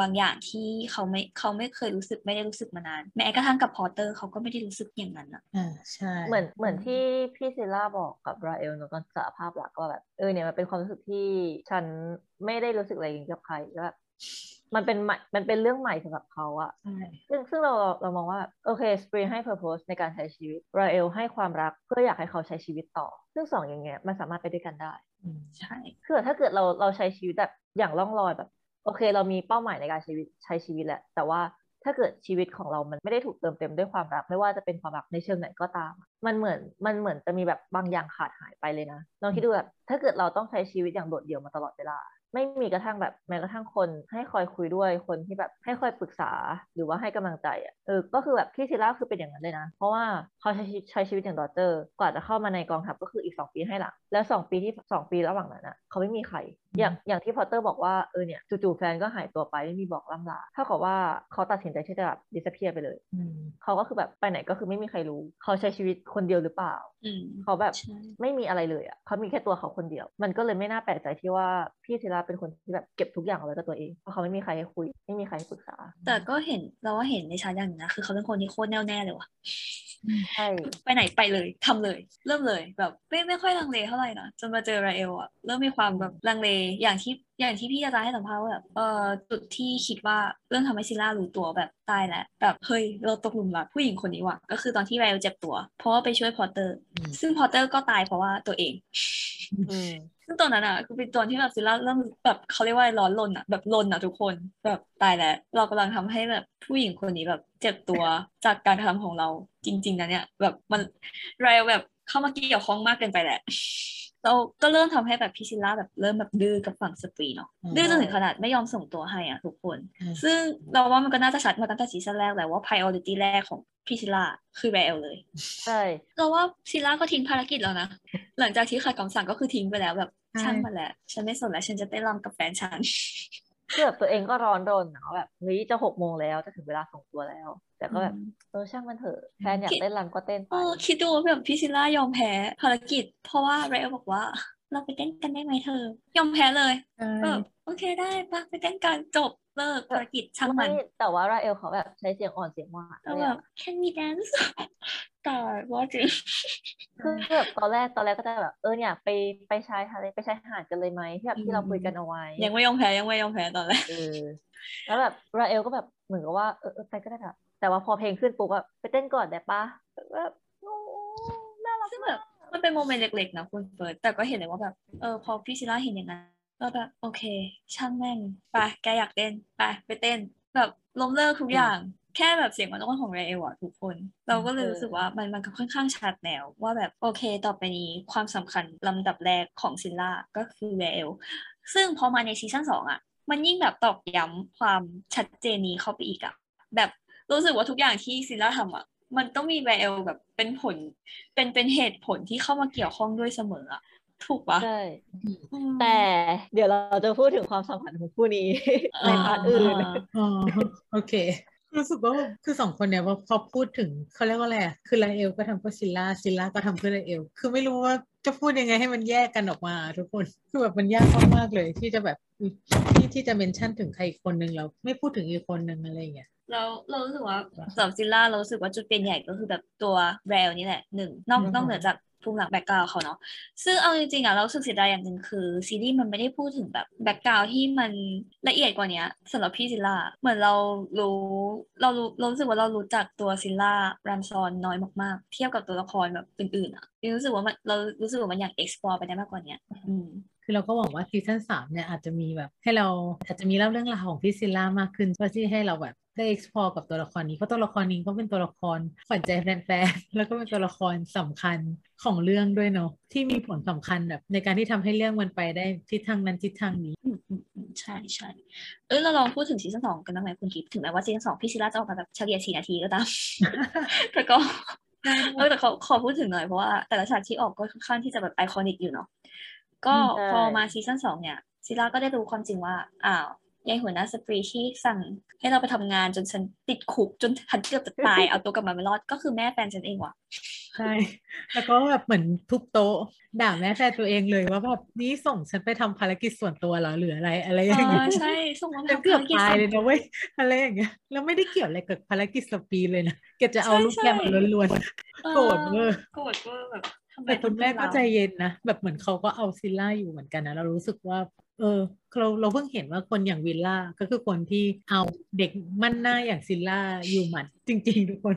บางอย่างที่เขาไม่เขาไม่เคยรู้สึกไม่ได้รู้สึกมานาน แม้กระทั่งกับพอร์เตอร์เขาก็ไม่ได้รู้สึกอย่างนั้นอะอ่าใช่เหมือนเหมือนที่พี่ซิล่าบอกกับราเอลเนอะตอนสารภาพรักว่าแบบเออเนี่ยมันเป็นความรู้สึกที่ฉันไม่ได้รู้สึกอะไรกับใครแล้วแบบ มันเป็นใหม่มันเป็นเรื่องใหม่สำหรับเขาอะใช่ซึ่งซึ่งเราเรามองว่าโอเคสปรีให้ purpose ในการใช้ชีวิตราเอลให้ความรักเพื่ออยากให้เขาใช้ชีวิตต่อ ซึ่งสองอย่างเงี้ยมันสามารถไปด้วยกันได้อืมใช่คือถ้าเกิดเราเราใช้ชีวิตแบบอย่างล่องลอยแบบ โอเค เรามีเป้าหมายในการชีวิตใช้ชีวิตแหละ แต่ว่าถ้าเกิดชีวิตของเรามันไม่ได้ถูกเติมเต็มด้วยความรัก ไม่ว่าจะเป็นความรักในเชิงไหนก็ตาม มันเหมือนมันเหมือนจะมีแบบบางอย่างขาดหายไปเลยนะลองคิดดูแบบถ้าเกิดเราต้องใช้ชีวิตอย่างโดดเดี่ยวมาตลอดเวลา ไม่มีกระทั่งแบบแม้กระทั่งคนให้คอยคุยด้วยคนที่แบบให้คอยปรึกษาหรือว่าให้กำลังใจอะเออก็คือแบบพี่ซิล่าคือเป็นอย่างนั้นเลยนะ เพราะว่าเขาใช้ชีวิตใช้ชีวิตอย่างดอเจอร์ กว่าจะเข้ามาในกองทัพก็คืออีกสองปีให้หลัง แล้วสองปีที่สองปีระหว่างนั้นอะเขาไม่มีใคร อย่างอย่างที่พอตเตอร์บอกว่าเออเนี่ยจู่ๆแฟนก็หายตัวไปไม่มีบอกล่ำลาเท่ากับว่าเขาตัดสินใจที่จะแบบ disappear ไปเลยอืมเขาก็คือแบบไปไหนก็คือไม่มีใครรู้ เขาใช้ชีวิตคนเดียวหรือเปล่าอืมเขาแบบใช่ไม่มีอะไรเลยอะเขามีแค่ตัวเขาคนเดียว มันก็เลยไม่น่าแปลกใจที่ว่าพี่ซิล่าเป็นคนที่แบบเก็บทุกอย่างเอาไว้กับตัวเองเพราะเขาไม่มีใครให้คุย ไม่มีใครให้ปรึกษา แต่ก็เห็นเราว่าเห็นซิล่าอย่างหนึ่งนะคือเขาเป็นคนที่โคตรแน่วแน่เลยว่ะใช่ไปไหนไปเลยทำเลย เริ่มเลยแบบไม่ไม่ค่อยลังเลเท่าไหร่นะจนมาเจอราเอลอะเริ่มมีความแบบลังเลอย่างที่ อย่างที่พี่อาจารย์ให้สัมภาษณ์ว่าแบบเออจุดที่คิดว่าเรื่องทำให้ซิล่ารู้ตัวแบบตายแล้วแบบเฮ้ยเราตกหลุมรักผู้หญิงคนนี้ว่ะก็คือตอนที่ราเอลเจ็บตัว เพราะว่าไปช่วยพอตเตอร์อืมซึ่งพอตเตอร์ก็ตายเพราะว่าตัวเองอืมซึ่งตอนนั้นอะคือเป็นตอนที่แบบซิลล่าเริ่มแบบเขาเรียกว่าร้อนรนอะแบบรนอะทุกคนแบบตายแล้ว เรากำลังทำให้แบบผู้หญิงคนนี้แบบเจ็บตัวจากการกระทำของเราจริง ๆนะเนี่ยแบบมันเราแบบเข้ามาเกี่ยวข้องมากเกินไปแหละ เราก็เริ่มทำให้แบบพี่ซิลล่าแบบเริ่มแบบดื้อกับฝั่งสปรีเนาะอืมดื้อจนถึงขนาดไม่ยอมส่งตัวให้อะทุกคนอืมซึ่งเราว่ามันก็น่าจะชัดมาตั้งแต่ซีซั่นแรกแหละว่า priority แรกของพี่ซิลล่าคือแรลเลย ใช่เราว่าซิล่าก็ทิ้งภารกิจแล้วนะ หลังจากที่ขัดคำสั่งก็คือทิ้งไปแล้วแบบใช่ช่างมันแหละฉันไม่สนแล้วฉันจะเต้นรำกับแฟนฉันคือแบบตัวเองก็ร้อนรนเนาะแบบเฮ้ยจะหกโมงแล้วจะถึงเวลาส่งตัวแล้ว แต่ก็แบบอืมเออช่างมันเถอะแฟนอยากเต้นรำก็เต้นไปเออคิดดูว่าแบบพี่ซิล่ายอมแพ้ภารกิจ เพราะว่าเรลบอกว่า เราไปเต้นกันได้ไหมเธอ ยอมแพ้เลยใช่เออโอเคได้ปะไปเต้นกันจบเลิกภารกิจช่างมันไม่แต่ว่าราเอลเขาแบบใช้เสียงอ่อนเสียงหวานแล้วเลยแบอะบ can we dance แต่ว่าจริงคือแบบตอนแรกตอนแรกก็จะแบบเออเนี่ยไปไปชายทะเลไปชายหาดกันเลยไหมที่แบบที่เราคุยกันเอาไว้ ยังไม่ยอมแพ้ยังไม่ยอมแพ้ตอนแรกเออแล้วแบบราเอลก็แบบเหมือนกับว่าเออเออไปก็ได้ค่ะ แต่ว่าพอเพลงขึ้นปุ๊บแบบไปเต้นก่อนได้ปะแบบโอ้น่ารักซึ่งมาแบบมันเป็นโมเมนต์เล็กๆนะคุณเฟิร์สแต่ก็เห็นเลยว่าแบบเออพอพี่ซิล่าเห็นอย่างนั้นก็แบบโอเค ช่างแม่งไปแกอยากเต้นไปไปเต้น แบบล้มเลิกทุกอย่างแค่แบบเสียงมันต้องของเรเอลอะทุกคน เราก็เลยรู้สึกว่ามันมันก็ค่อนข้างชัดแล้ว ว่าแบบโอเคต่อไปนี้ความสำคัญลำดับแรกของซิลล่าก็คือเรเอลซึ่งพอมาในซีซั่นสองอะมันยิ่งแบบตอกย้ำความชัดเจนนี้เข้าไปอีกอะแบบ รู้สึกว่าทุกอย่างที่ซิลล่าทำอะมันต้องมีเรเอลแบบเป็นผล เป็นเป็นเหตุผลที่เข้ามาเกี่ยวข้องด้วยเสมออะถูกปะใช่อืมแต่เดี๋ยวเราจะพูดถึงความสัมพันธ์ของคู่นี้ใน part อื่นอะอ๋อโอเค รู้สึกว่าคือสองคนเนี่ยพอพอพูดถึงเขาเรียกว่าอะไรอะคือราเอลก็ทำเพื่อซิลล่าซิลล่าก็ทำเพื่อราเอลคือไม่รู้ว่าจะพูดยังไงให้มันแยกกันออกมา ทุกคนคือแบบมันยากมากๆเลย ที่จะแบบที่ที่จะ mention ถึงใครอีกคนนึงแล้วไม่พูดถึงอีกคนนึงอะไรอย่างเงี้ย เราเรารู้สึกว่าสำหรับซิลล่าเรารู้สึกว่าจุดเปลี่ยนใหญ่ก็คือแบบตัวแรลนี่แหละหนึ่งนอกอืมนอกเหนือจากภูมิหลัง background เขาเนาะซึ่งเอาจริงๆอะเรารู้สึกเสียดายอย่างหนึ่งคือซีรีส์มันไม่ได้พูดถึงแบบ background ที่มันละเอียดกว่านี้สำหรับพี่ซิลล่าเหมือนเรารู้เรารู้เรารู้สึกว่าเรารู้จักตัวซิลล่าแรมชอร์นน้อยมากๆ เทียบกับตัวละครแบบอื่นๆอะรู้สึกว่ามันเรารู้สึกว่ามันอยาก explore ไปได้มากกว่านี้อืมคือเราก็หวังว่าซีซั่นสามเนี่ยอาจจะมีแบบให้เราอาจจะมีเล่าเรื่องราวของพี่ซิลล่ามากขึ้นเพื่อที่ให้เราแบบ ได้ explore กับตัวละครนี้ เพราะตัวละครนี้ก็เป็นตัวละครขวัญใจแฟนๆแล้วก็เป็นตัวละครสำคัญของเรื่องด้วยเนาะที่มีผลสำคัญแบบ ในการที่ทำให้เรื่องมันไปได้ทิศทางนั้นทิศทางนี้อืมอืมอืมใช่ใช่เออเราลองพูดถึงซีซั่นสองกันบ้างไหมคุณกิฟต์ถึงแม้ว่าซีซั่นสองพี่ซิล่าจะออกมาแบบเฉลี่ยสี่นาทีก็ตามแต่ก็เออแต่ขอขอพูดถึงหน่อยเพราะว่าแต่ละฉากที่ออกก็ค่อนข้างที่จะแบบ iconic อยู่เนาะก็ใช่พอมาซีซั่นสองเนี่ยซิล่าก็ได้รู้ความจริงว่าอ้าว ยายหัวหน้าสปรีที่สั่งให้เราไปทำงานจนฉันติดคุกจนฉันเกือบจะตายเอาตัวกลับมาไม่รอดก็คือแม่แฟนฉันเองว่ะใช่แล้วก็แบบเหมือนทุบโต๊ะด่าแม่แฟนตัวเองเลยว่าแบบนี่ส่งฉันไปทำภารกิจส่วนตัวเหรอหรืออะไร อะไรอเอย่างเงี้อยใช่ส่งมาฉันทำเกือบภารกิจตายส่วนเลยนะเว้ยอะไรอย่างเงี้ยแล้วไม่ได้เกี่ยวอะไรกับภารกิจสปีเลยนะแกจะเอาใช่ลูกแกมใช่มาล้วนๆโกรธเวอร์โกรธเวอร์แบบทำไมแต่คุณแม่ทำก็เราใจเย็นนะ แบบเหมือนเขาก็เอาซิลล่าอยู่เหมือนกันนะ เรารู้สึกว่า เออเราเราเพิ่งเห็นว่าคนอย่างวิลล่าก็คือคนที่เอาเด็กมั่นหน้าอย่างซิลล่าอยู่หมัดจริง ๆ ทุกคน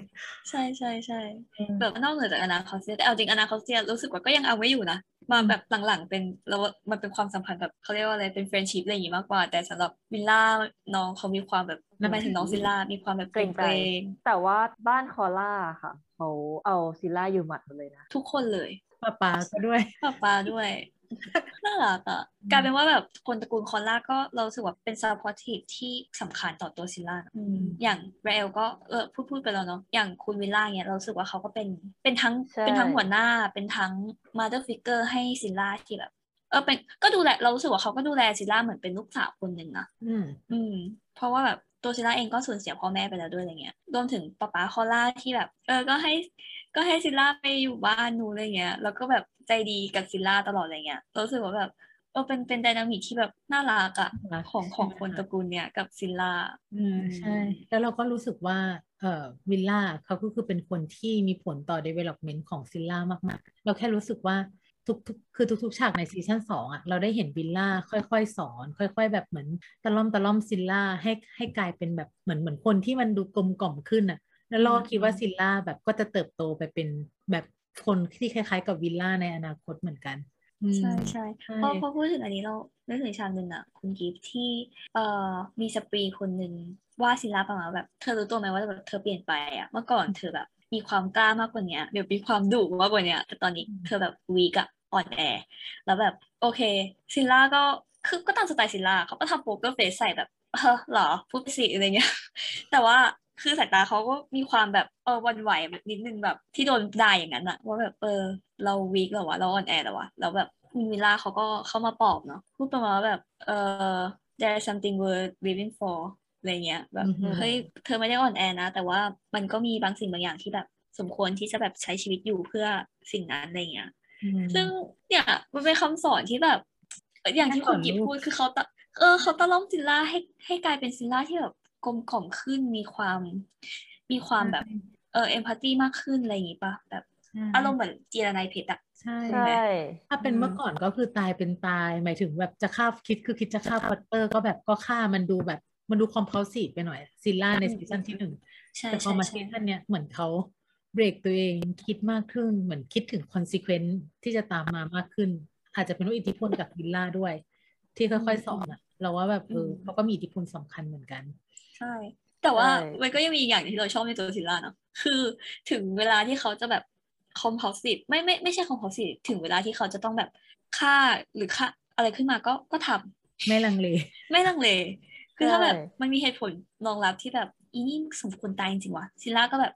ใช่ใช่ใช่เออแบบนอกเหนือจากอนาคอสเตียแต่เอาจริงอนาคอสเตียรู้สึกว่าก็ยังเอาไว้อยู่นะมาอืมแบบหลังๆเป็นแล้วมันเป็นความสัมพันธ์แบบเขาเรียกว่าอะไรเป็น friendship อะไรอย่างงี้มากกว่า แต่สำหรับวิลล่าน้องเขามีความแบบหมายถึงน้องซิลล่ามีความแบบเกรงใจแต่ว่าบ้านคอล่าค่ะ เขาเอาซิลล่าอยู่หมัดหมดเลยนะๆทุกคนเลยป้าป๊าก็ด้วยป้าปาด้วย น่ารักอะกลายเป็นว่าแบบคนตระกูลคอลล่าก็เรารู้สึกว่าเป็น supportive ที่สำคัญต่อตัวซิลล่าอืมอย่างเรลก็เออพูดพูดไปแล้วเนาะอย่างคุณวิลล่าเนี่ยเรารู้สึกว่าเขาก็เป็นเป็นทั้งใช่เป็นทั้งหัวหน้าเป็นทั้งมา t เ e อร์ฟิกเกอร์ให้ซิลล่าที่แบบเออเป็นก็ดูแลเรารู้สึกว่าเขาก็ดูแลซิลล่าเหมือนเป็นลูกสาวคนหนึ่งนะอืมอืม เพราะว่าแบบตัวซิลล่าเองก็สูญเสียพ่อแม่ไปแล้วด้วยอะไรเงี้ยรวมถึงป๊าป๊าคอล่าที่แบบ เออก็ให้ก็ให้ซิลล่าไปอยู่บ้านนู้นอะไรเงี้ย แล้วก็แบบ ใจดีกับซิลล่าตลอดอะไรเงี้ยเรารู้สึกว่าแบบเออเป็นเป็น dynamic ที่แบบน่ารักอะรักของของใช่คนตระกูลเนี่ยกับซิลล่าอืมใช่ แล้วเราก็รู้สึกว่าเอ่อวิลล่าเขาก็คือเป็นคนที่มีผลต่อ development ของซิลล่ามาก ๆ เราแค่รู้สึกว่าทุกทุกคือทุกๆ ฉากในซีซั่นสองอะเราได้เห็นวิลล่าค่อยๆ สอน ค่อย ๆ แบบเหมือนตะล่อมตะล่อมซิลล่าให้ให้กลายเป็นแบบเหมือนเหมือนคนที่มันดูกลมกล่อมขึ้นอะ แล้วเราก็คิดว่าซิลล่าแบบก็จะเติบโตไปเป็นแบบ คนที่คล้ายๆ กับวิลล่าในอนาคตเหมือนกันอืมใช่ใช่ใช่พอพอพูดถึงอันนี้เรานึกถึงฉากหนึ่งอะคุณกิฟต์ที่เอ่อมีสปรีคนหนึ่งว่าซิลล่าประมาณว่าแบบเธอรู้ตัวไหมว่าแบบเธอเปลี่ยนไปอะเมื่อก่อนเธอแบบมีความกล้ามากกว่าเนี้ยเดี๋ยวมีความดุมากกว่าเนี้ยแต่ตอนนี้เธอแบบ weak อะอ่อนแอแล้วแบบโอเคซิลล่าก็คือก็ตามสไตล์ซิลล่าเขาก็ทำ poker face ใส่แบบเออเหรอพูดไปสิอะไรเงี้ย แต่ว่า คือสายตาเขาก็มีความแบบเออหวันไหวแบบนิดนึงแบบที่โดนด่าอย่างนั้นอะว่าแบบเออเราวีกเหรอวะเราอ่อนแอเหรอวะแล้วแบบคุณวิลล่าเขาก็เข้ามาปลอบเนาะพูดประมาณว่าแบบเออ there's something worth living for อะไรเงี้ยแบบอือหือเฮ้ยเธอไม่ได้อ่อนแอนะ แต่ว่ามันก็มีบางสิ่งบางอย่างที่แบบสมควรที่จะแบบใช้ชีวิตอยู่เพื่อสิ่งนั้นอะไรเงี้ยอืมซึ่งเนี่ยมันเป็นคำสอนที่แบบเอ่ออย่างที่ให้คุสณอนกิฟลูกพูดคือเขาตะเออเขาตะล่อมซิลล่าให้ให้กลายเป็นซิลล่าที่แบบ กลมกล่อมขึ้นมีความมีความแบบเออ empathy มากขึ้นอะไรอย่างงี้ปะแบบใช่อารมณ์เหมือนเจียระไนเพชรอะใช่ใช่ ถ้าเป็นอืมเมื่อก่อนก็คือตายเป็นตาย หมายถึงแบบจะฆ่าคิดคือคิดจะฆ่าพอตเตอร์ ก็แบบก็ฆ่ามันดูแบบมันดู compulsive ไปหน่อยซิลล่าในซีซั่นที่หนึ่งใช่แต่พอใช่มาใช่ซีซั่นเนี้ยเหมือนเขาเบรกตัวเองคิดมากขึ้น เหมือนคิดถึงคอนซ e เควนซ์ที่จะตามมามากขึ้น อาจจะเป็นว่าอิทธิพลจากวิลล่าด้วย ที่ค่อยๆสอนอะเราว่าแบบเออเขาก็มีอิทธิพลสำคัญเหมือนกันใช่แต่ว่าใช่มันก็ยังมีอีกอย่างที่เราชอบในตัวซิลล่าเนาะคือถึงเวลาที่เขาจะแบบ compulsive ไม่ไม่ไม่ใช่ compulsive ถึงเวลาที่เขาจะต้องแบบฆ่าหรือฆ่าอะไรขึ้นมาก็ก็ทำไม่ลังเล ไม่ลังเล คือถ้าแบบใช่มันมีเหตุผลรองรับที่แบบอีนี่สมควรตายจริงๆวะซิลล่าก็แบบ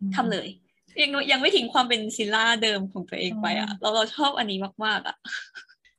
อืมทำเลย ยังยังไม่ทิ้งความเป็นซิลล่าเดิมของตัวเองไปอะอืมเราเราชอบอันนี้มากๆอะ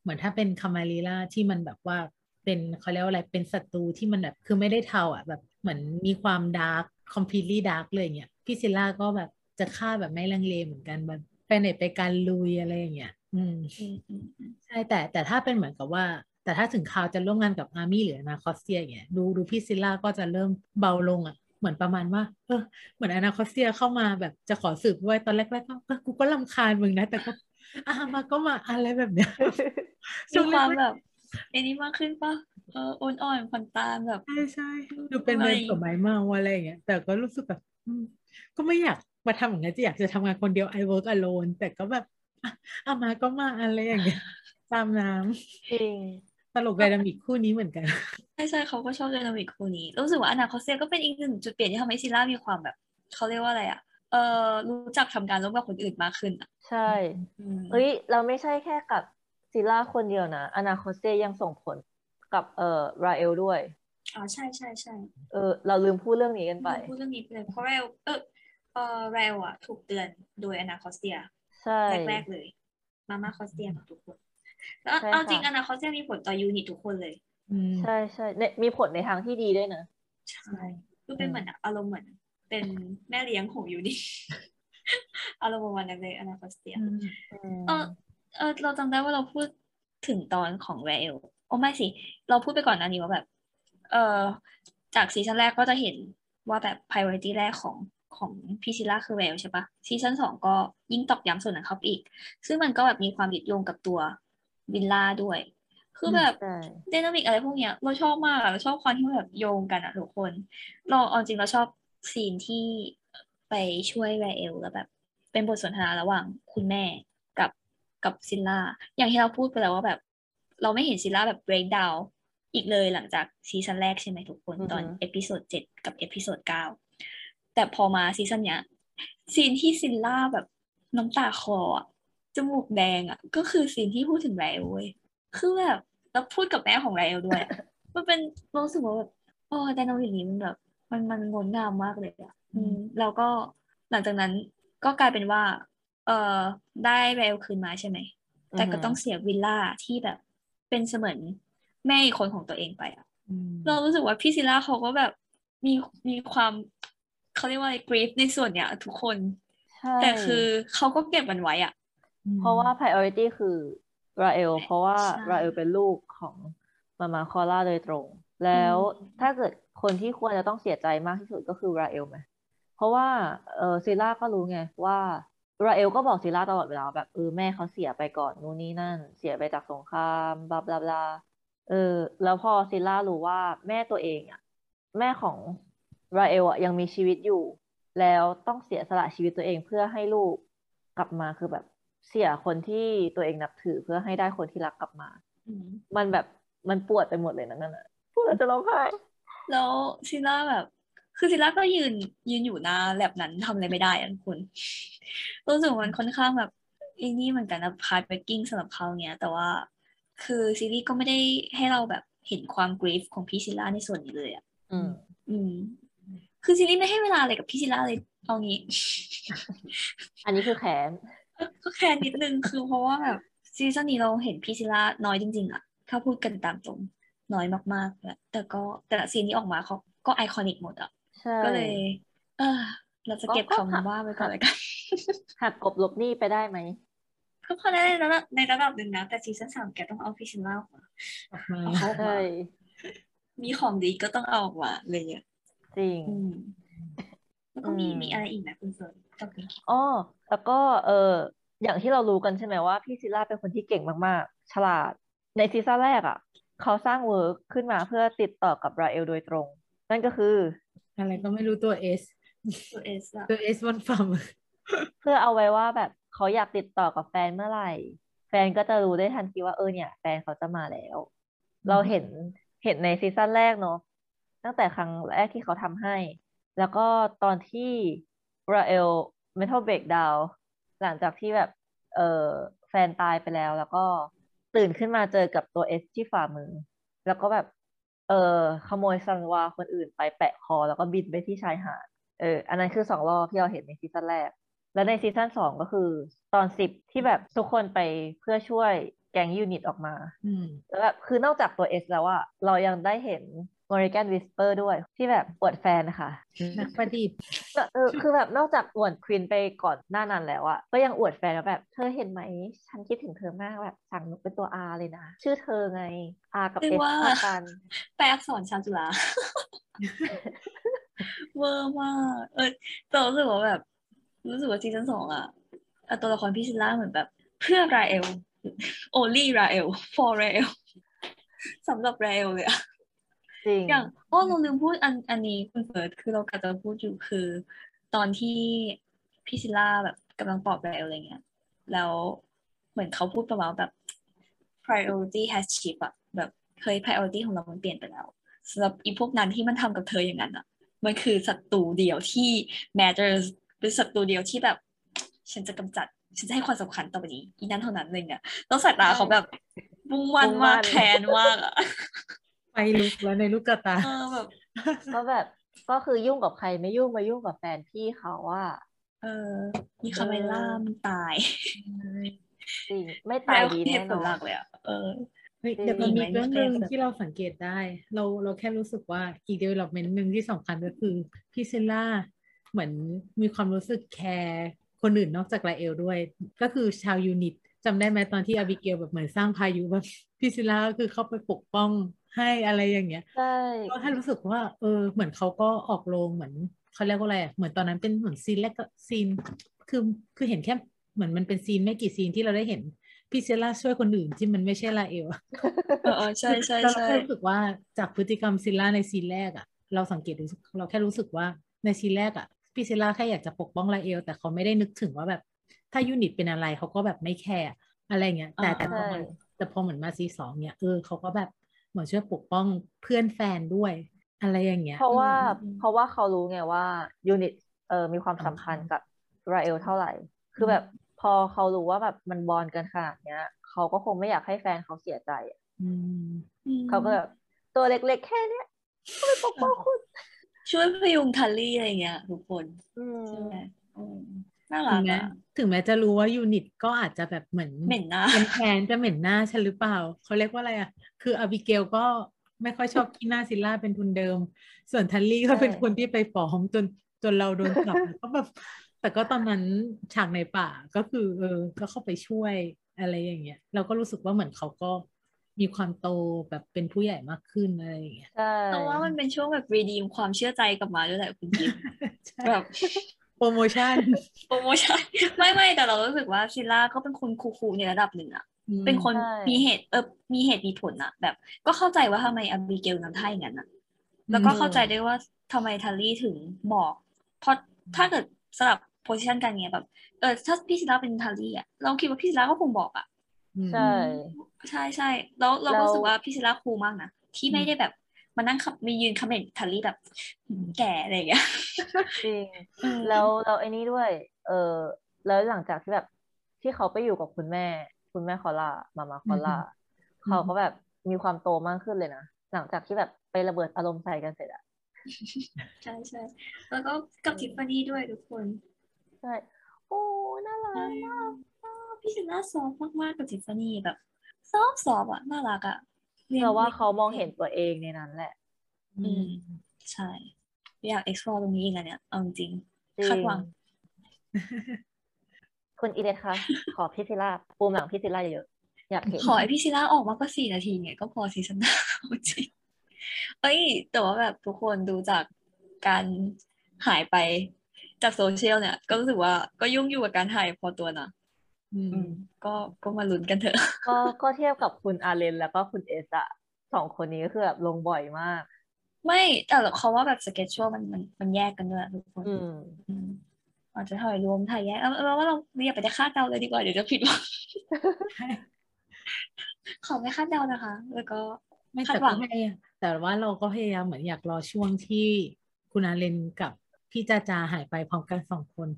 เหมือนถ้าเป็นคามารีล่าที่มันแบบว่าเป็นเขาเรียกว่าอะไรเป็นศัตรูที่มันแบบคือไม่ได้เทาอะแบบ เหมือนมีความ dark complete dark เลยอย่างเงี้ยพี่ซิลล่าก็แบบจะฆ่าแบบไม่ลังเลเหมือนกันแบบไปไหนไปการลุยอะไรอย่างเงี้ยอืมอืมอืมอืมใช่แต่แต่ถ้าเป็นเหมือนกับว่า แต่ถ้าถึงคราวจะร่วมงานกับ Army หรืออนาคอสเตียอย่างเงี้ยดูดูพี่ซิลล่าก็จะเริ่มเบาลงอะเหมือนประมาณว่า เออเหมือนอนาคอสเซียเข้ามาแบบจะขอสืบด้วยตอนแรกๆก็เออกูก็รำคาญมึงนะ แต่ก็อะมาก็มาอะไรแบบเนี้ยมีความแบบ อันนี้มากขึ้นปะเอออ่อนอ่อนผ่อนตามแบบ ใช่ใช่ดูเป็นอะไรเมืองกับไม้เมาอะไรอย่างเงี้ย แต่ก็รู้สึกแบบอืมก็ไม่อยากมาทำอย่างเงี้ยจะอยากจะทำงานคนเดียว I work alone แต่ก็แบบอะเอามาก็มาอะไรอย่างเงี้ยตามน้จริงำตลก dynamic คู่นี้เหมือนกัน ใช่ใช่เขาก็ชอบ dynamic คู่นี้ รู้สึกว่าอนาคอสเตียก็เป็นอีกหนึ่งจุดเปลี่ยนที่ทำให้ซิลล่ามีความแบบเขาเรียกว่าอะไรอะเออรู้จักทำงานร่วมกับคนอื่นมากขึ้นอะ ใช่อืมเอ้ย เราไม่ใช่แค่กับ ซิลล่าคนเดียวนะอนาคอสเตียยังส่งผลกับเอ่อราเอลด้วยอ๋อใช่ใช่ใช่เออเราลืมพูดเรื่องนี้กันไปพูดเรื่องนี้ไปเลยเพราะเรลเออเออเรลอะถูกเตือนโดยอนาคอสเตียใช่แรกๆเลย มาม่าคอสเตียกับทุกคนแล้วใช่เอาจริงค่ะอนาคอสเตียมีผลต่อ unit ทุกคนเลยอืมใช่ใช่เนี่ยมีผลในทางที่ดีด้วยนะใช่คือเป็นเหมือนอารมณ์เหมือน เป็นแม่เลี้ยงของ unit อารมณ์ประมาณนั้นเลยอนาคอสเตียอืมอืมเออ เออเราจำได้ว่าเราพูดถึงตอนของเรลโอ้ไม่สิ เราพูดไปก่อนหน้านี้ว่าแบบ เออจากซีซั่นแรกก็จะเห็นว่าแบบ priority แรกของของพี่ซิลล่าคือเรลใช่ปะซีซั่นสองก็ยิ่งตอกย้ำส่วนนั้นเข้าไปอีก ซึ่งมันก็แบบมีความยึดโยงกับตัววิลล่าด้วย คือแบบใช่ dynamic อะไรพวกเนี้ย เราชอบมากอะเราชอบความที่มันแบบโยงกันอะทุกคน เราเอาจริงเราชอบซีนที่ไปช่วยแวร์เอลแล้วแบบ เป็นบทสนทนาระหว่างคุณแม่ กับกับซิลล่าอย่างที่เราพูดไปแล้วว่าแบบ เราไม่เห็นซิลล่าแบบ break down อีกเลยหลังจากซีซั่นแรกใช่ไหมทุกคนตอน episode เจ็ดกับ episode เก้าแต่พอมาซีซั่นเนี้ยซีนที่ซิลล่าแบบน้ำตาคลออะจมูกแดงอะก็คือซีนที่พูดถึงแวร์เอลเว้ยคือแบบแล้วพูดกับแม่ของแวร์เอลด้วยอะมันเป็นเรารู้สึกว่าแบบโอ้ dynamic นี้มันแบบ มันมันงดงามมากเลยอะอืมแล้วก็หลังจากนั้นก็กลายเป็นว่า เอ่อได้แรเอลคืนมาใช่ไหม แต่ก็ต้องเสียวิลล่าที่แบบเป็นเสมือนแม่อีกคนของตัวเองไปอะอืมเรารู้สึกว่าพี่ซิลล่าเขาก็แบบมีมีความเขาเรียกว่าอะไรกรีฟในส่วนเนี้ยทุกคนใช่แต่คือเขาก็เก็บมันไว้อะเพราะว่า priority คือราเอลเพราะว่าใช่ราเอลเป็นลูกของมามาคอล่าโดยตรง แล้วอืมถ้าเกิดคนที่ควรจะต้องเสียใจมากที่สุดก็คือราเอลไหมเพราะว่าเออซิล่าก็รู้ไงว่า ราเอลก็บอกซิล่าตลอดเวลาแบบเออแม่เขาเสียไปก่อนนู่นนี่นั่น เสียไปจากสงครามบลาบลาบลาเออ แล้วพอซิล่ารู้ว่าแม่ตัวเองอะ แม่ของราเอลอะยังมีชีวิตอยู่ แล้วต้องเสียสละชีวิตตัวเองเพื่อให้ลูกกลับมาคือแบบเสียคนที่ตัวเองนับถือเพื่อให้ได้คนที่รักกลับมาอืมมันแบบมันปวดไปหมดเลยนะนั่นน่ะพูดแล้วจะร้องไห้แล้วซิล่าแบบ คือซิล่าก็ยืนยืนอยู่หน้าแลบนั้นทำอะไรไม่ได้อะทุกคนรู้สึกว่ามันค่อนข้างแบบไอ้นี่เหมือนกันนะ heartbreaking สำหรับเขาเนี้ยแต่ว่าคือซีรีส์ก็ไม่ได้ให้เราแบบเห็นความ grief ของพี่ซิลล่าในส่วนนี้เลยอะอืมอืมคือซีรีส์ไม่ให้เวลาอะไรกับพี่ซิลล่าเลยเอางี้ อันนี้คือแค้นก็แค่นิดนึงคือเพราะว่าแบบซีซั่นนี้เราเห็นพี่ซิลล่าน้อยจริง ๆอะถ้าพูดกันตามตรงน้อยมากๆแหละแต่ก็แต่ละซีนที่ออกมาเขาก็ iconic หมดอะ ใช่ก็เลย เออ เราจะเก็บก็ก็คำว่าไว้ก่อนเลยกันหักกบลบหนี้ไปได้ไหมก็พอได้ในระดับในระดับหนึ่งนะแต่ซีซั่นสามแกต้องเอาพี่ซิลล่าออกมาออกมาเอาเขาออกใช่มามีของดีก็ต้องเอาออกมาเลยอะจริงอืมแล้วก็มีอืมมีอะไรอีกนะคุณเฟิร์นกับคุณกิฟต์อ๋อแล้วก็เอออย่างที่เรารู้กันใช่ไหมว่าพี่ซิลล่าเป็นคนที่เก่งมากๆ ฉลาด ในซีซั่นแรกอะ เขาสร้าง work ขึ้นมาเพื่อติดต่อกับราเอลโดยตรง นั่นก็คือ อะไรก็ไม่รู้ตัวเอสตัวเอสอะตัวเอสบนฝั่งเพื่อเอาไว้ว่าแบบเขาอยากติดต่อกับแฟนเมื่อไหร่ แฟนก็จะรู้ได้ทันทีว่าเออเนี่ย แฟนเขาจะมาแล้ว เราเห็นเห็นในซีซั่นแรกเนาะตั้งแต่ครั้งแรกที่เขาทำให้ แล้วก็ตอนที่ราเอล mental breakdown หลังจากที่แบบเออแฟนตายไปแล้ว แล้วก็ตื่นขึ้นมาเจอกับตัว S ที่ฝ่ามือ แล้วก็แบบ เออขโมยซันวาคนอื่นไปแปะคอแล้วก็บินไปที่ชายหาดเอออันนั้นคือสองรอบที่เราเห็นในซีซั่นแรก แล้วในซีซั่นสองก็คือ ตอนสิบที่แบบทุกคนไปเพื่อช่วยแก๊งยูนิตออกมาอืมแล้วแบบคือนอกจากตัว S แล้วอะเรายังได้เห็น Morrigan Whisper ด้วยที่แบบอวดแฟนนะคะนักประดิษฐ์เออคือแบบนอกจากอวดควินน์ไปก่อนหน้านั้นแล้วอะก็ยังอวดแฟนว่าแบบ เธอเห็นไหม ฉันคิดถึงเธอมากแบบสั่งนกเป็นตัว R เลยนะ ชื่อเธอไง R กับเรีย S กว่าเท่ากันแปลอักษรชาวจุฬาเวอร์มากเออแต่รู้สึกว่าแบบ รู้สึกว่าซีซั่นสองอะอะตัวละครพี่ซิลล่าเหมือนแบบ เพื่อราเอล only ราเอล for ราเอลสำหรับราเอลเลยอะ จริงอย่างอ้อเราลืมพูดอันอันนี้คุณเฟิร์นคือเรากำลังจะพูดอยู่คือ ตอนที่พี่ซิลล่าแบบกำลังปลอบราเอลอะไรเงี้ยแล้วเหมือนเขาพูดประมาณแบบ priority has shift อะแบบเคย priority ของเรามันเปลี่ยนไปแล้วสำหรับอีพวกนั้นที่มันทำกับเธออย่างนั้นอะมันคือศัตรูเดียวที่ matters เป็นศัตรูเดียวที่แบบ ฉันจะกำจัดฉันจะให้ความสำคัญต่อไปนี้อีนั้นเท่านั้นเลยเนี่ยต้องสายตาเขาแบบมุ่งมั่นมุ่งมั่มากนแค้นมากอะ ไฟลุกแล้วในลูกกระตาเออแบบก็แบบก็คือยุ่งกับใครไม่ยุ่งมายุ่งกับแฟนพี่เขาว่า เออมีคาเมล่ามันตายจริงไม่ตายแล้วดี แน่นอน เหตุผลอนหลักเลยอะเออเฮ้ยจริงแต่มันมีมีไหมเรื่องหนึ่งแบบที่เราสังเกตได้ เราเราแค่รู้สึกว่าอีก development หนึ่งที่สำคัญก็คือพี่เซล่าเหมือนมีความรู้สึกแคร์คนอื่นนอกจากราเอลด้วย ก็คือชาว unit จำได้ไหมตอนที่อาบิเกลแบบเหมือนสร้างพายุแบบพี่เซล่าก็คือเข้าไปปกป้อง ให้อะไรอย่างเงี้ยใช่ก็ให้รู้สึกว่า เออ เหมือนเขาก็ออกโรงเหมือนเขาเรียกว่าอะไรอะเหมือนตอนนั้นเป็นเหมือนซีนแรกก็ซีน คือคือเห็นแค่เหมือนมันเป็นซีนไม่กี่ซีนที่เราได้เห็นพี่เซล่าช่วยคนอื่นที่มันไม่ใช่ลาเอลอะเออเออใช่ใช่แล้วเราใช่แค่รู้สึกว่าจากพฤติกรรมซิลล่าในซีนแรกอะเราสังเกตดูเราแค่รู้สึกว่าในซีนแรกอะพี่ซิลล่าแค่อยากจะปกป้องลาเอล แต่เขาไม่ได้นึกถึงว่าแบบ ถ้า unit เป็นอะไรเขาก็แบบไม่แคร์อะไรเงี้ยแต่แต่พอมันแต่พอเหมือนมาซีสองเนี่ยเออเขาก็แบบเหมือนช่วยปกป้องเพื่อนแฟนด้วย อะไรอย่างเงี้ย เพราะว่าอืมอืมเพราะว่าเขารู้ไงว่า unit เออมีความสำคัญกับราเอลเท่าไหร่ คือแบบพอเขารู้ว่าแบบมันบอลกันขนาดเนี้ย เขาก็คงไม่อยากให้แฟนเขาเสียใจอะอืมอืมเขาก็แบบตัวเล็กๆแค่เนี้ยก็ไปปกป้องคุณช่วยพยุงทัลลี่อะไรเงี้ยทุกคนอืมใช่ไหมอืม น่าถึรังกแม้อะถึงแม้จะรู้ว่า unit ก็อาจจะแบบเหมือนเหม็นหน้าเป็นแฟนจะเหม็นหน้าฉันหรือเปล่า เขาเรียกว่าอะไรอะ คืออาบิเกลก็ไม่ค่อยชอบขี้หน้าซิลล่าเป็นทุนเดิม ส่วนทันลี่ก็เป็นคนที่ไปฟ้องจนจนเราโดนจับก็แบบแต่ก็ตอนนั้นฉากในป่าก็คือ เออ ก็เข้าไปช่วยอะไรอย่างเงี้ยเราก็รู้สึกว่าเหมือนเขาก็มีความโตแบบเป็นผู้ใหญ่มากขึ้นอะไรอย่างเงี้ยใช่เพราะว่ามันเป็นช่วงแบบ redeem ความเชื่อใจกลับมาด้วยแหละคุณกิฟใช่แบบ โปรโมชั่นโปรโมชั่นไม่ไม่แต่เรารู้สึกว่าซิลล่าก็เป็นคน cool ๆในระดับหนึ่งอะเป็นคนมีเหตุเออมีเหตุมีผลอะแบบ ก็เข้าใจว่าทำไมอบิเกลนั้นท่าอย่างนั้นอะแล้วก็เข้าใจได้ว่าทำไมทัลลี่ถึงบอกเพราะถ้าเกิดสลับ position กันเนี้ยแบบเออถ้าพี่ซิลล่าเป็นทัลลี่อะเราคิดว่าพี่ซิลล่าก็คงบอกอะอืมใช่ ใช่ใช่แล้วเราแล้วก็รู้สึกว่าพี่ซิลล่าคูลมากนะที่ไม่ได้แบบ มานั่งขับมียืนคอมเมนต์ทัลลี่แบบหืมแก่อะไรอย่างเงี้ยจริงอืมแล้วแล้วไอ้นี้ด้วย เออแล้วหลังจากที่แบบที่เขาไปอยู่กับคุณแม่ คุณแม่คอล่ามามาคอล่าเขาก็แบบมีความโตมากขึ้นเลยนะหลังจากที่แบบไประเบิดอารมณ์ใส่กันเสร็จอะใช่ใช่แล้วก็กับทิฟฟานี่ด้วยทุกคนใช่โอ้น่ารักมากพี่ซิลล่า soft มากๆกับทิฟฟานี่แบบ soft soft อะน่ารักอะรียน เราว่าเขามองเห็นตัวเองในนั้นแหละ อืมใช่ อยาก explore ตรงนี้อีกอะเนี่ยเอาจริงจริงคาดหวัง คุณอีเดทคะขอพี่ซิล่าปูมหลังพี่ซิล่าเยอะๆอยากเห็นขอให้พี่ซิลล่าออกมากกว่าสี่นาทีเนี่ยก็พอซีซั่นหน้าเอาจริงเอ้ยแต่ว่าแบบทุกคนดูจากการหายไปจากโซเชียลเนี่ย ก็รู้สึกว่าก็ยุ่งอยู่กับการถ่ายพอตัวนะอือืมม ก็ก็มาลุ้นกันเถอะ ก็ก็เทียบกับคุณอาเลนแล้วก็คุณเอสอะสองคนนี้ก็คือแบบลงบ่อยมาก ไม่แต่เขาว่าแบบ schedule มันมันมันแยกกันด้วยทุกคนอืมอืมอาจจะถ่ายรวมถ่ายแยกเอาเอาว่าเราอย่าไปได้คาดเดาเลยดีกว่าเดี๋ยวจะผิดหวังขอไม่คาดเดานะคะ แล้วก็ไม่คาดหวัง แต่ก็พยายามแต่ว่าเราก็พยายามเหมือนอยากรอช่วงที่คุณอาเลนกับพี่จาจาหายไปพร้อมกันสองคน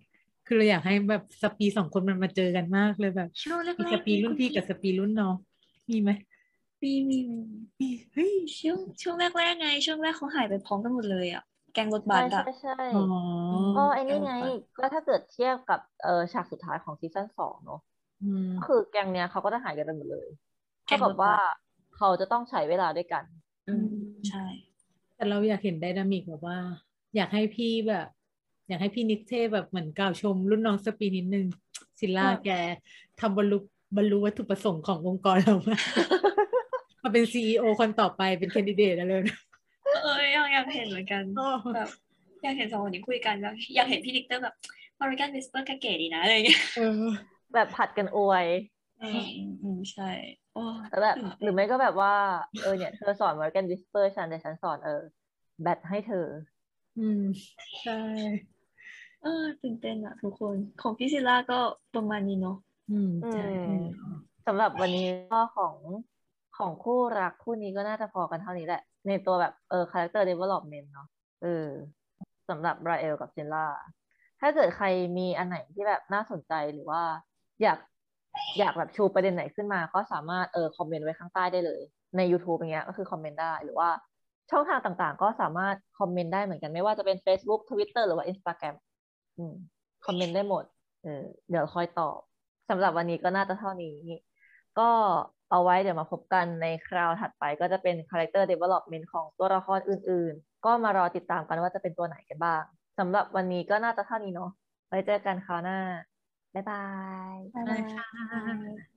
คือเราอยากให้แบบ Spree สองคนมันมาเจอกันมากเลยแบบช่วงแรกมีๆ Spree รุ่นพี่กับ Spree รุ่นน้องมีไหมมีมีมีมีเฮ้ยช่วงช่วงแรกๆไง ช่วงแรกเขาหายไปพร้อมกันหมดเลยอะแก๊งรถบัสอะใช่ใช่ใช่อ๋อก็ไอ้นี่ไงแกงรถบัสก็ถ้าเกิดเทียบกับเออฉากสุดท้ายของซีซั่นสองเนาะอืมก็คือแก๊งเนี้ยเขาก็จะหายกันไปหมดเลยแกเท่ากับบัว่าเขาจะต้องใช้เวลาด้วยกัน อืมใช่ แต่เราอยากเห็น dynamic แบบว่า อยากให้พี่แบบ อยากให้พี่ Nicte แบบเหมือนกล่าวชม รุ่นน้อง Spree นิดนึงซิลล่าแกทำบรรลุบรรลุวัตถุประสงค์ขององค์กรเรามากมาเป็น CEO คนต่อไปเป็นแคนดิเดตอะไรนะเอออยากอยากเห็นเหมือนกันอ๋อแบบอยากเห็นสองคนนี้คุยกันแล้วอยากเห็นพี่ Nicte แบบ Oregon Whisper ก็เก๋ดีนะอะไรอย่างเงี้ยเออแบบผัดกันอวยอืมอืมอืมใช่โอ้แล้วแบบตื่นหเต้นรือไม่ก็แบบว่า เออเนี่ยเธอสอน American Whisper ฉันแต่ฉันสอนเออแบทให้เธอ อืม ใช่ เออตื่นเต้นอะทุกคนของพี่ซิล่าก็ประมาณนี้เนาะอืมใช่อืมสำหรับวันนี้ก็ของของคู่รักคู่นี้ก็น่าจะพอกันเท่านี้แหละ ในตัวแบบเออ character development เนาะเออสำหรับราเอลกับเซนล่า ถ้าเกิดใครมีอันไหนที่แบบน่าสนใจหรือว่า อยากอยากแบบชูประเด็นไหนขึ้นมา ก็สามารถเออคอมเมนต์ไว้ข้างใต้ได้เลย ใน YouTube อย่างเงี้ยก็คือคอมเมนต์ได้หรือว่าช่องทางต่างๆ ก็สามารถคอมเมนต์ได้เหมือนกันไม่ว่าจะเป็น Facebook Twitter หรือว่า Instagram อืม คอมเมนต์ได้หมด เออเดี๋ยวคอยตอบสำหรับวันนี้ก็น่าจะเท่านี้ ก็เอาไว้เดี๋ยวมาพบกันในคราวถัดไปก็จะเป็น Character Development ของตัวละครอื่น ๆ ก็มารอติดตามกันว่าจะเป็นตัวไหนกันบ้างสำหรับวันนี้ก็น่าจะเท่านี้เนาะไว้เจอกันคราวหน้า บ๊ายบาย บ๊ายได้บายค่ะ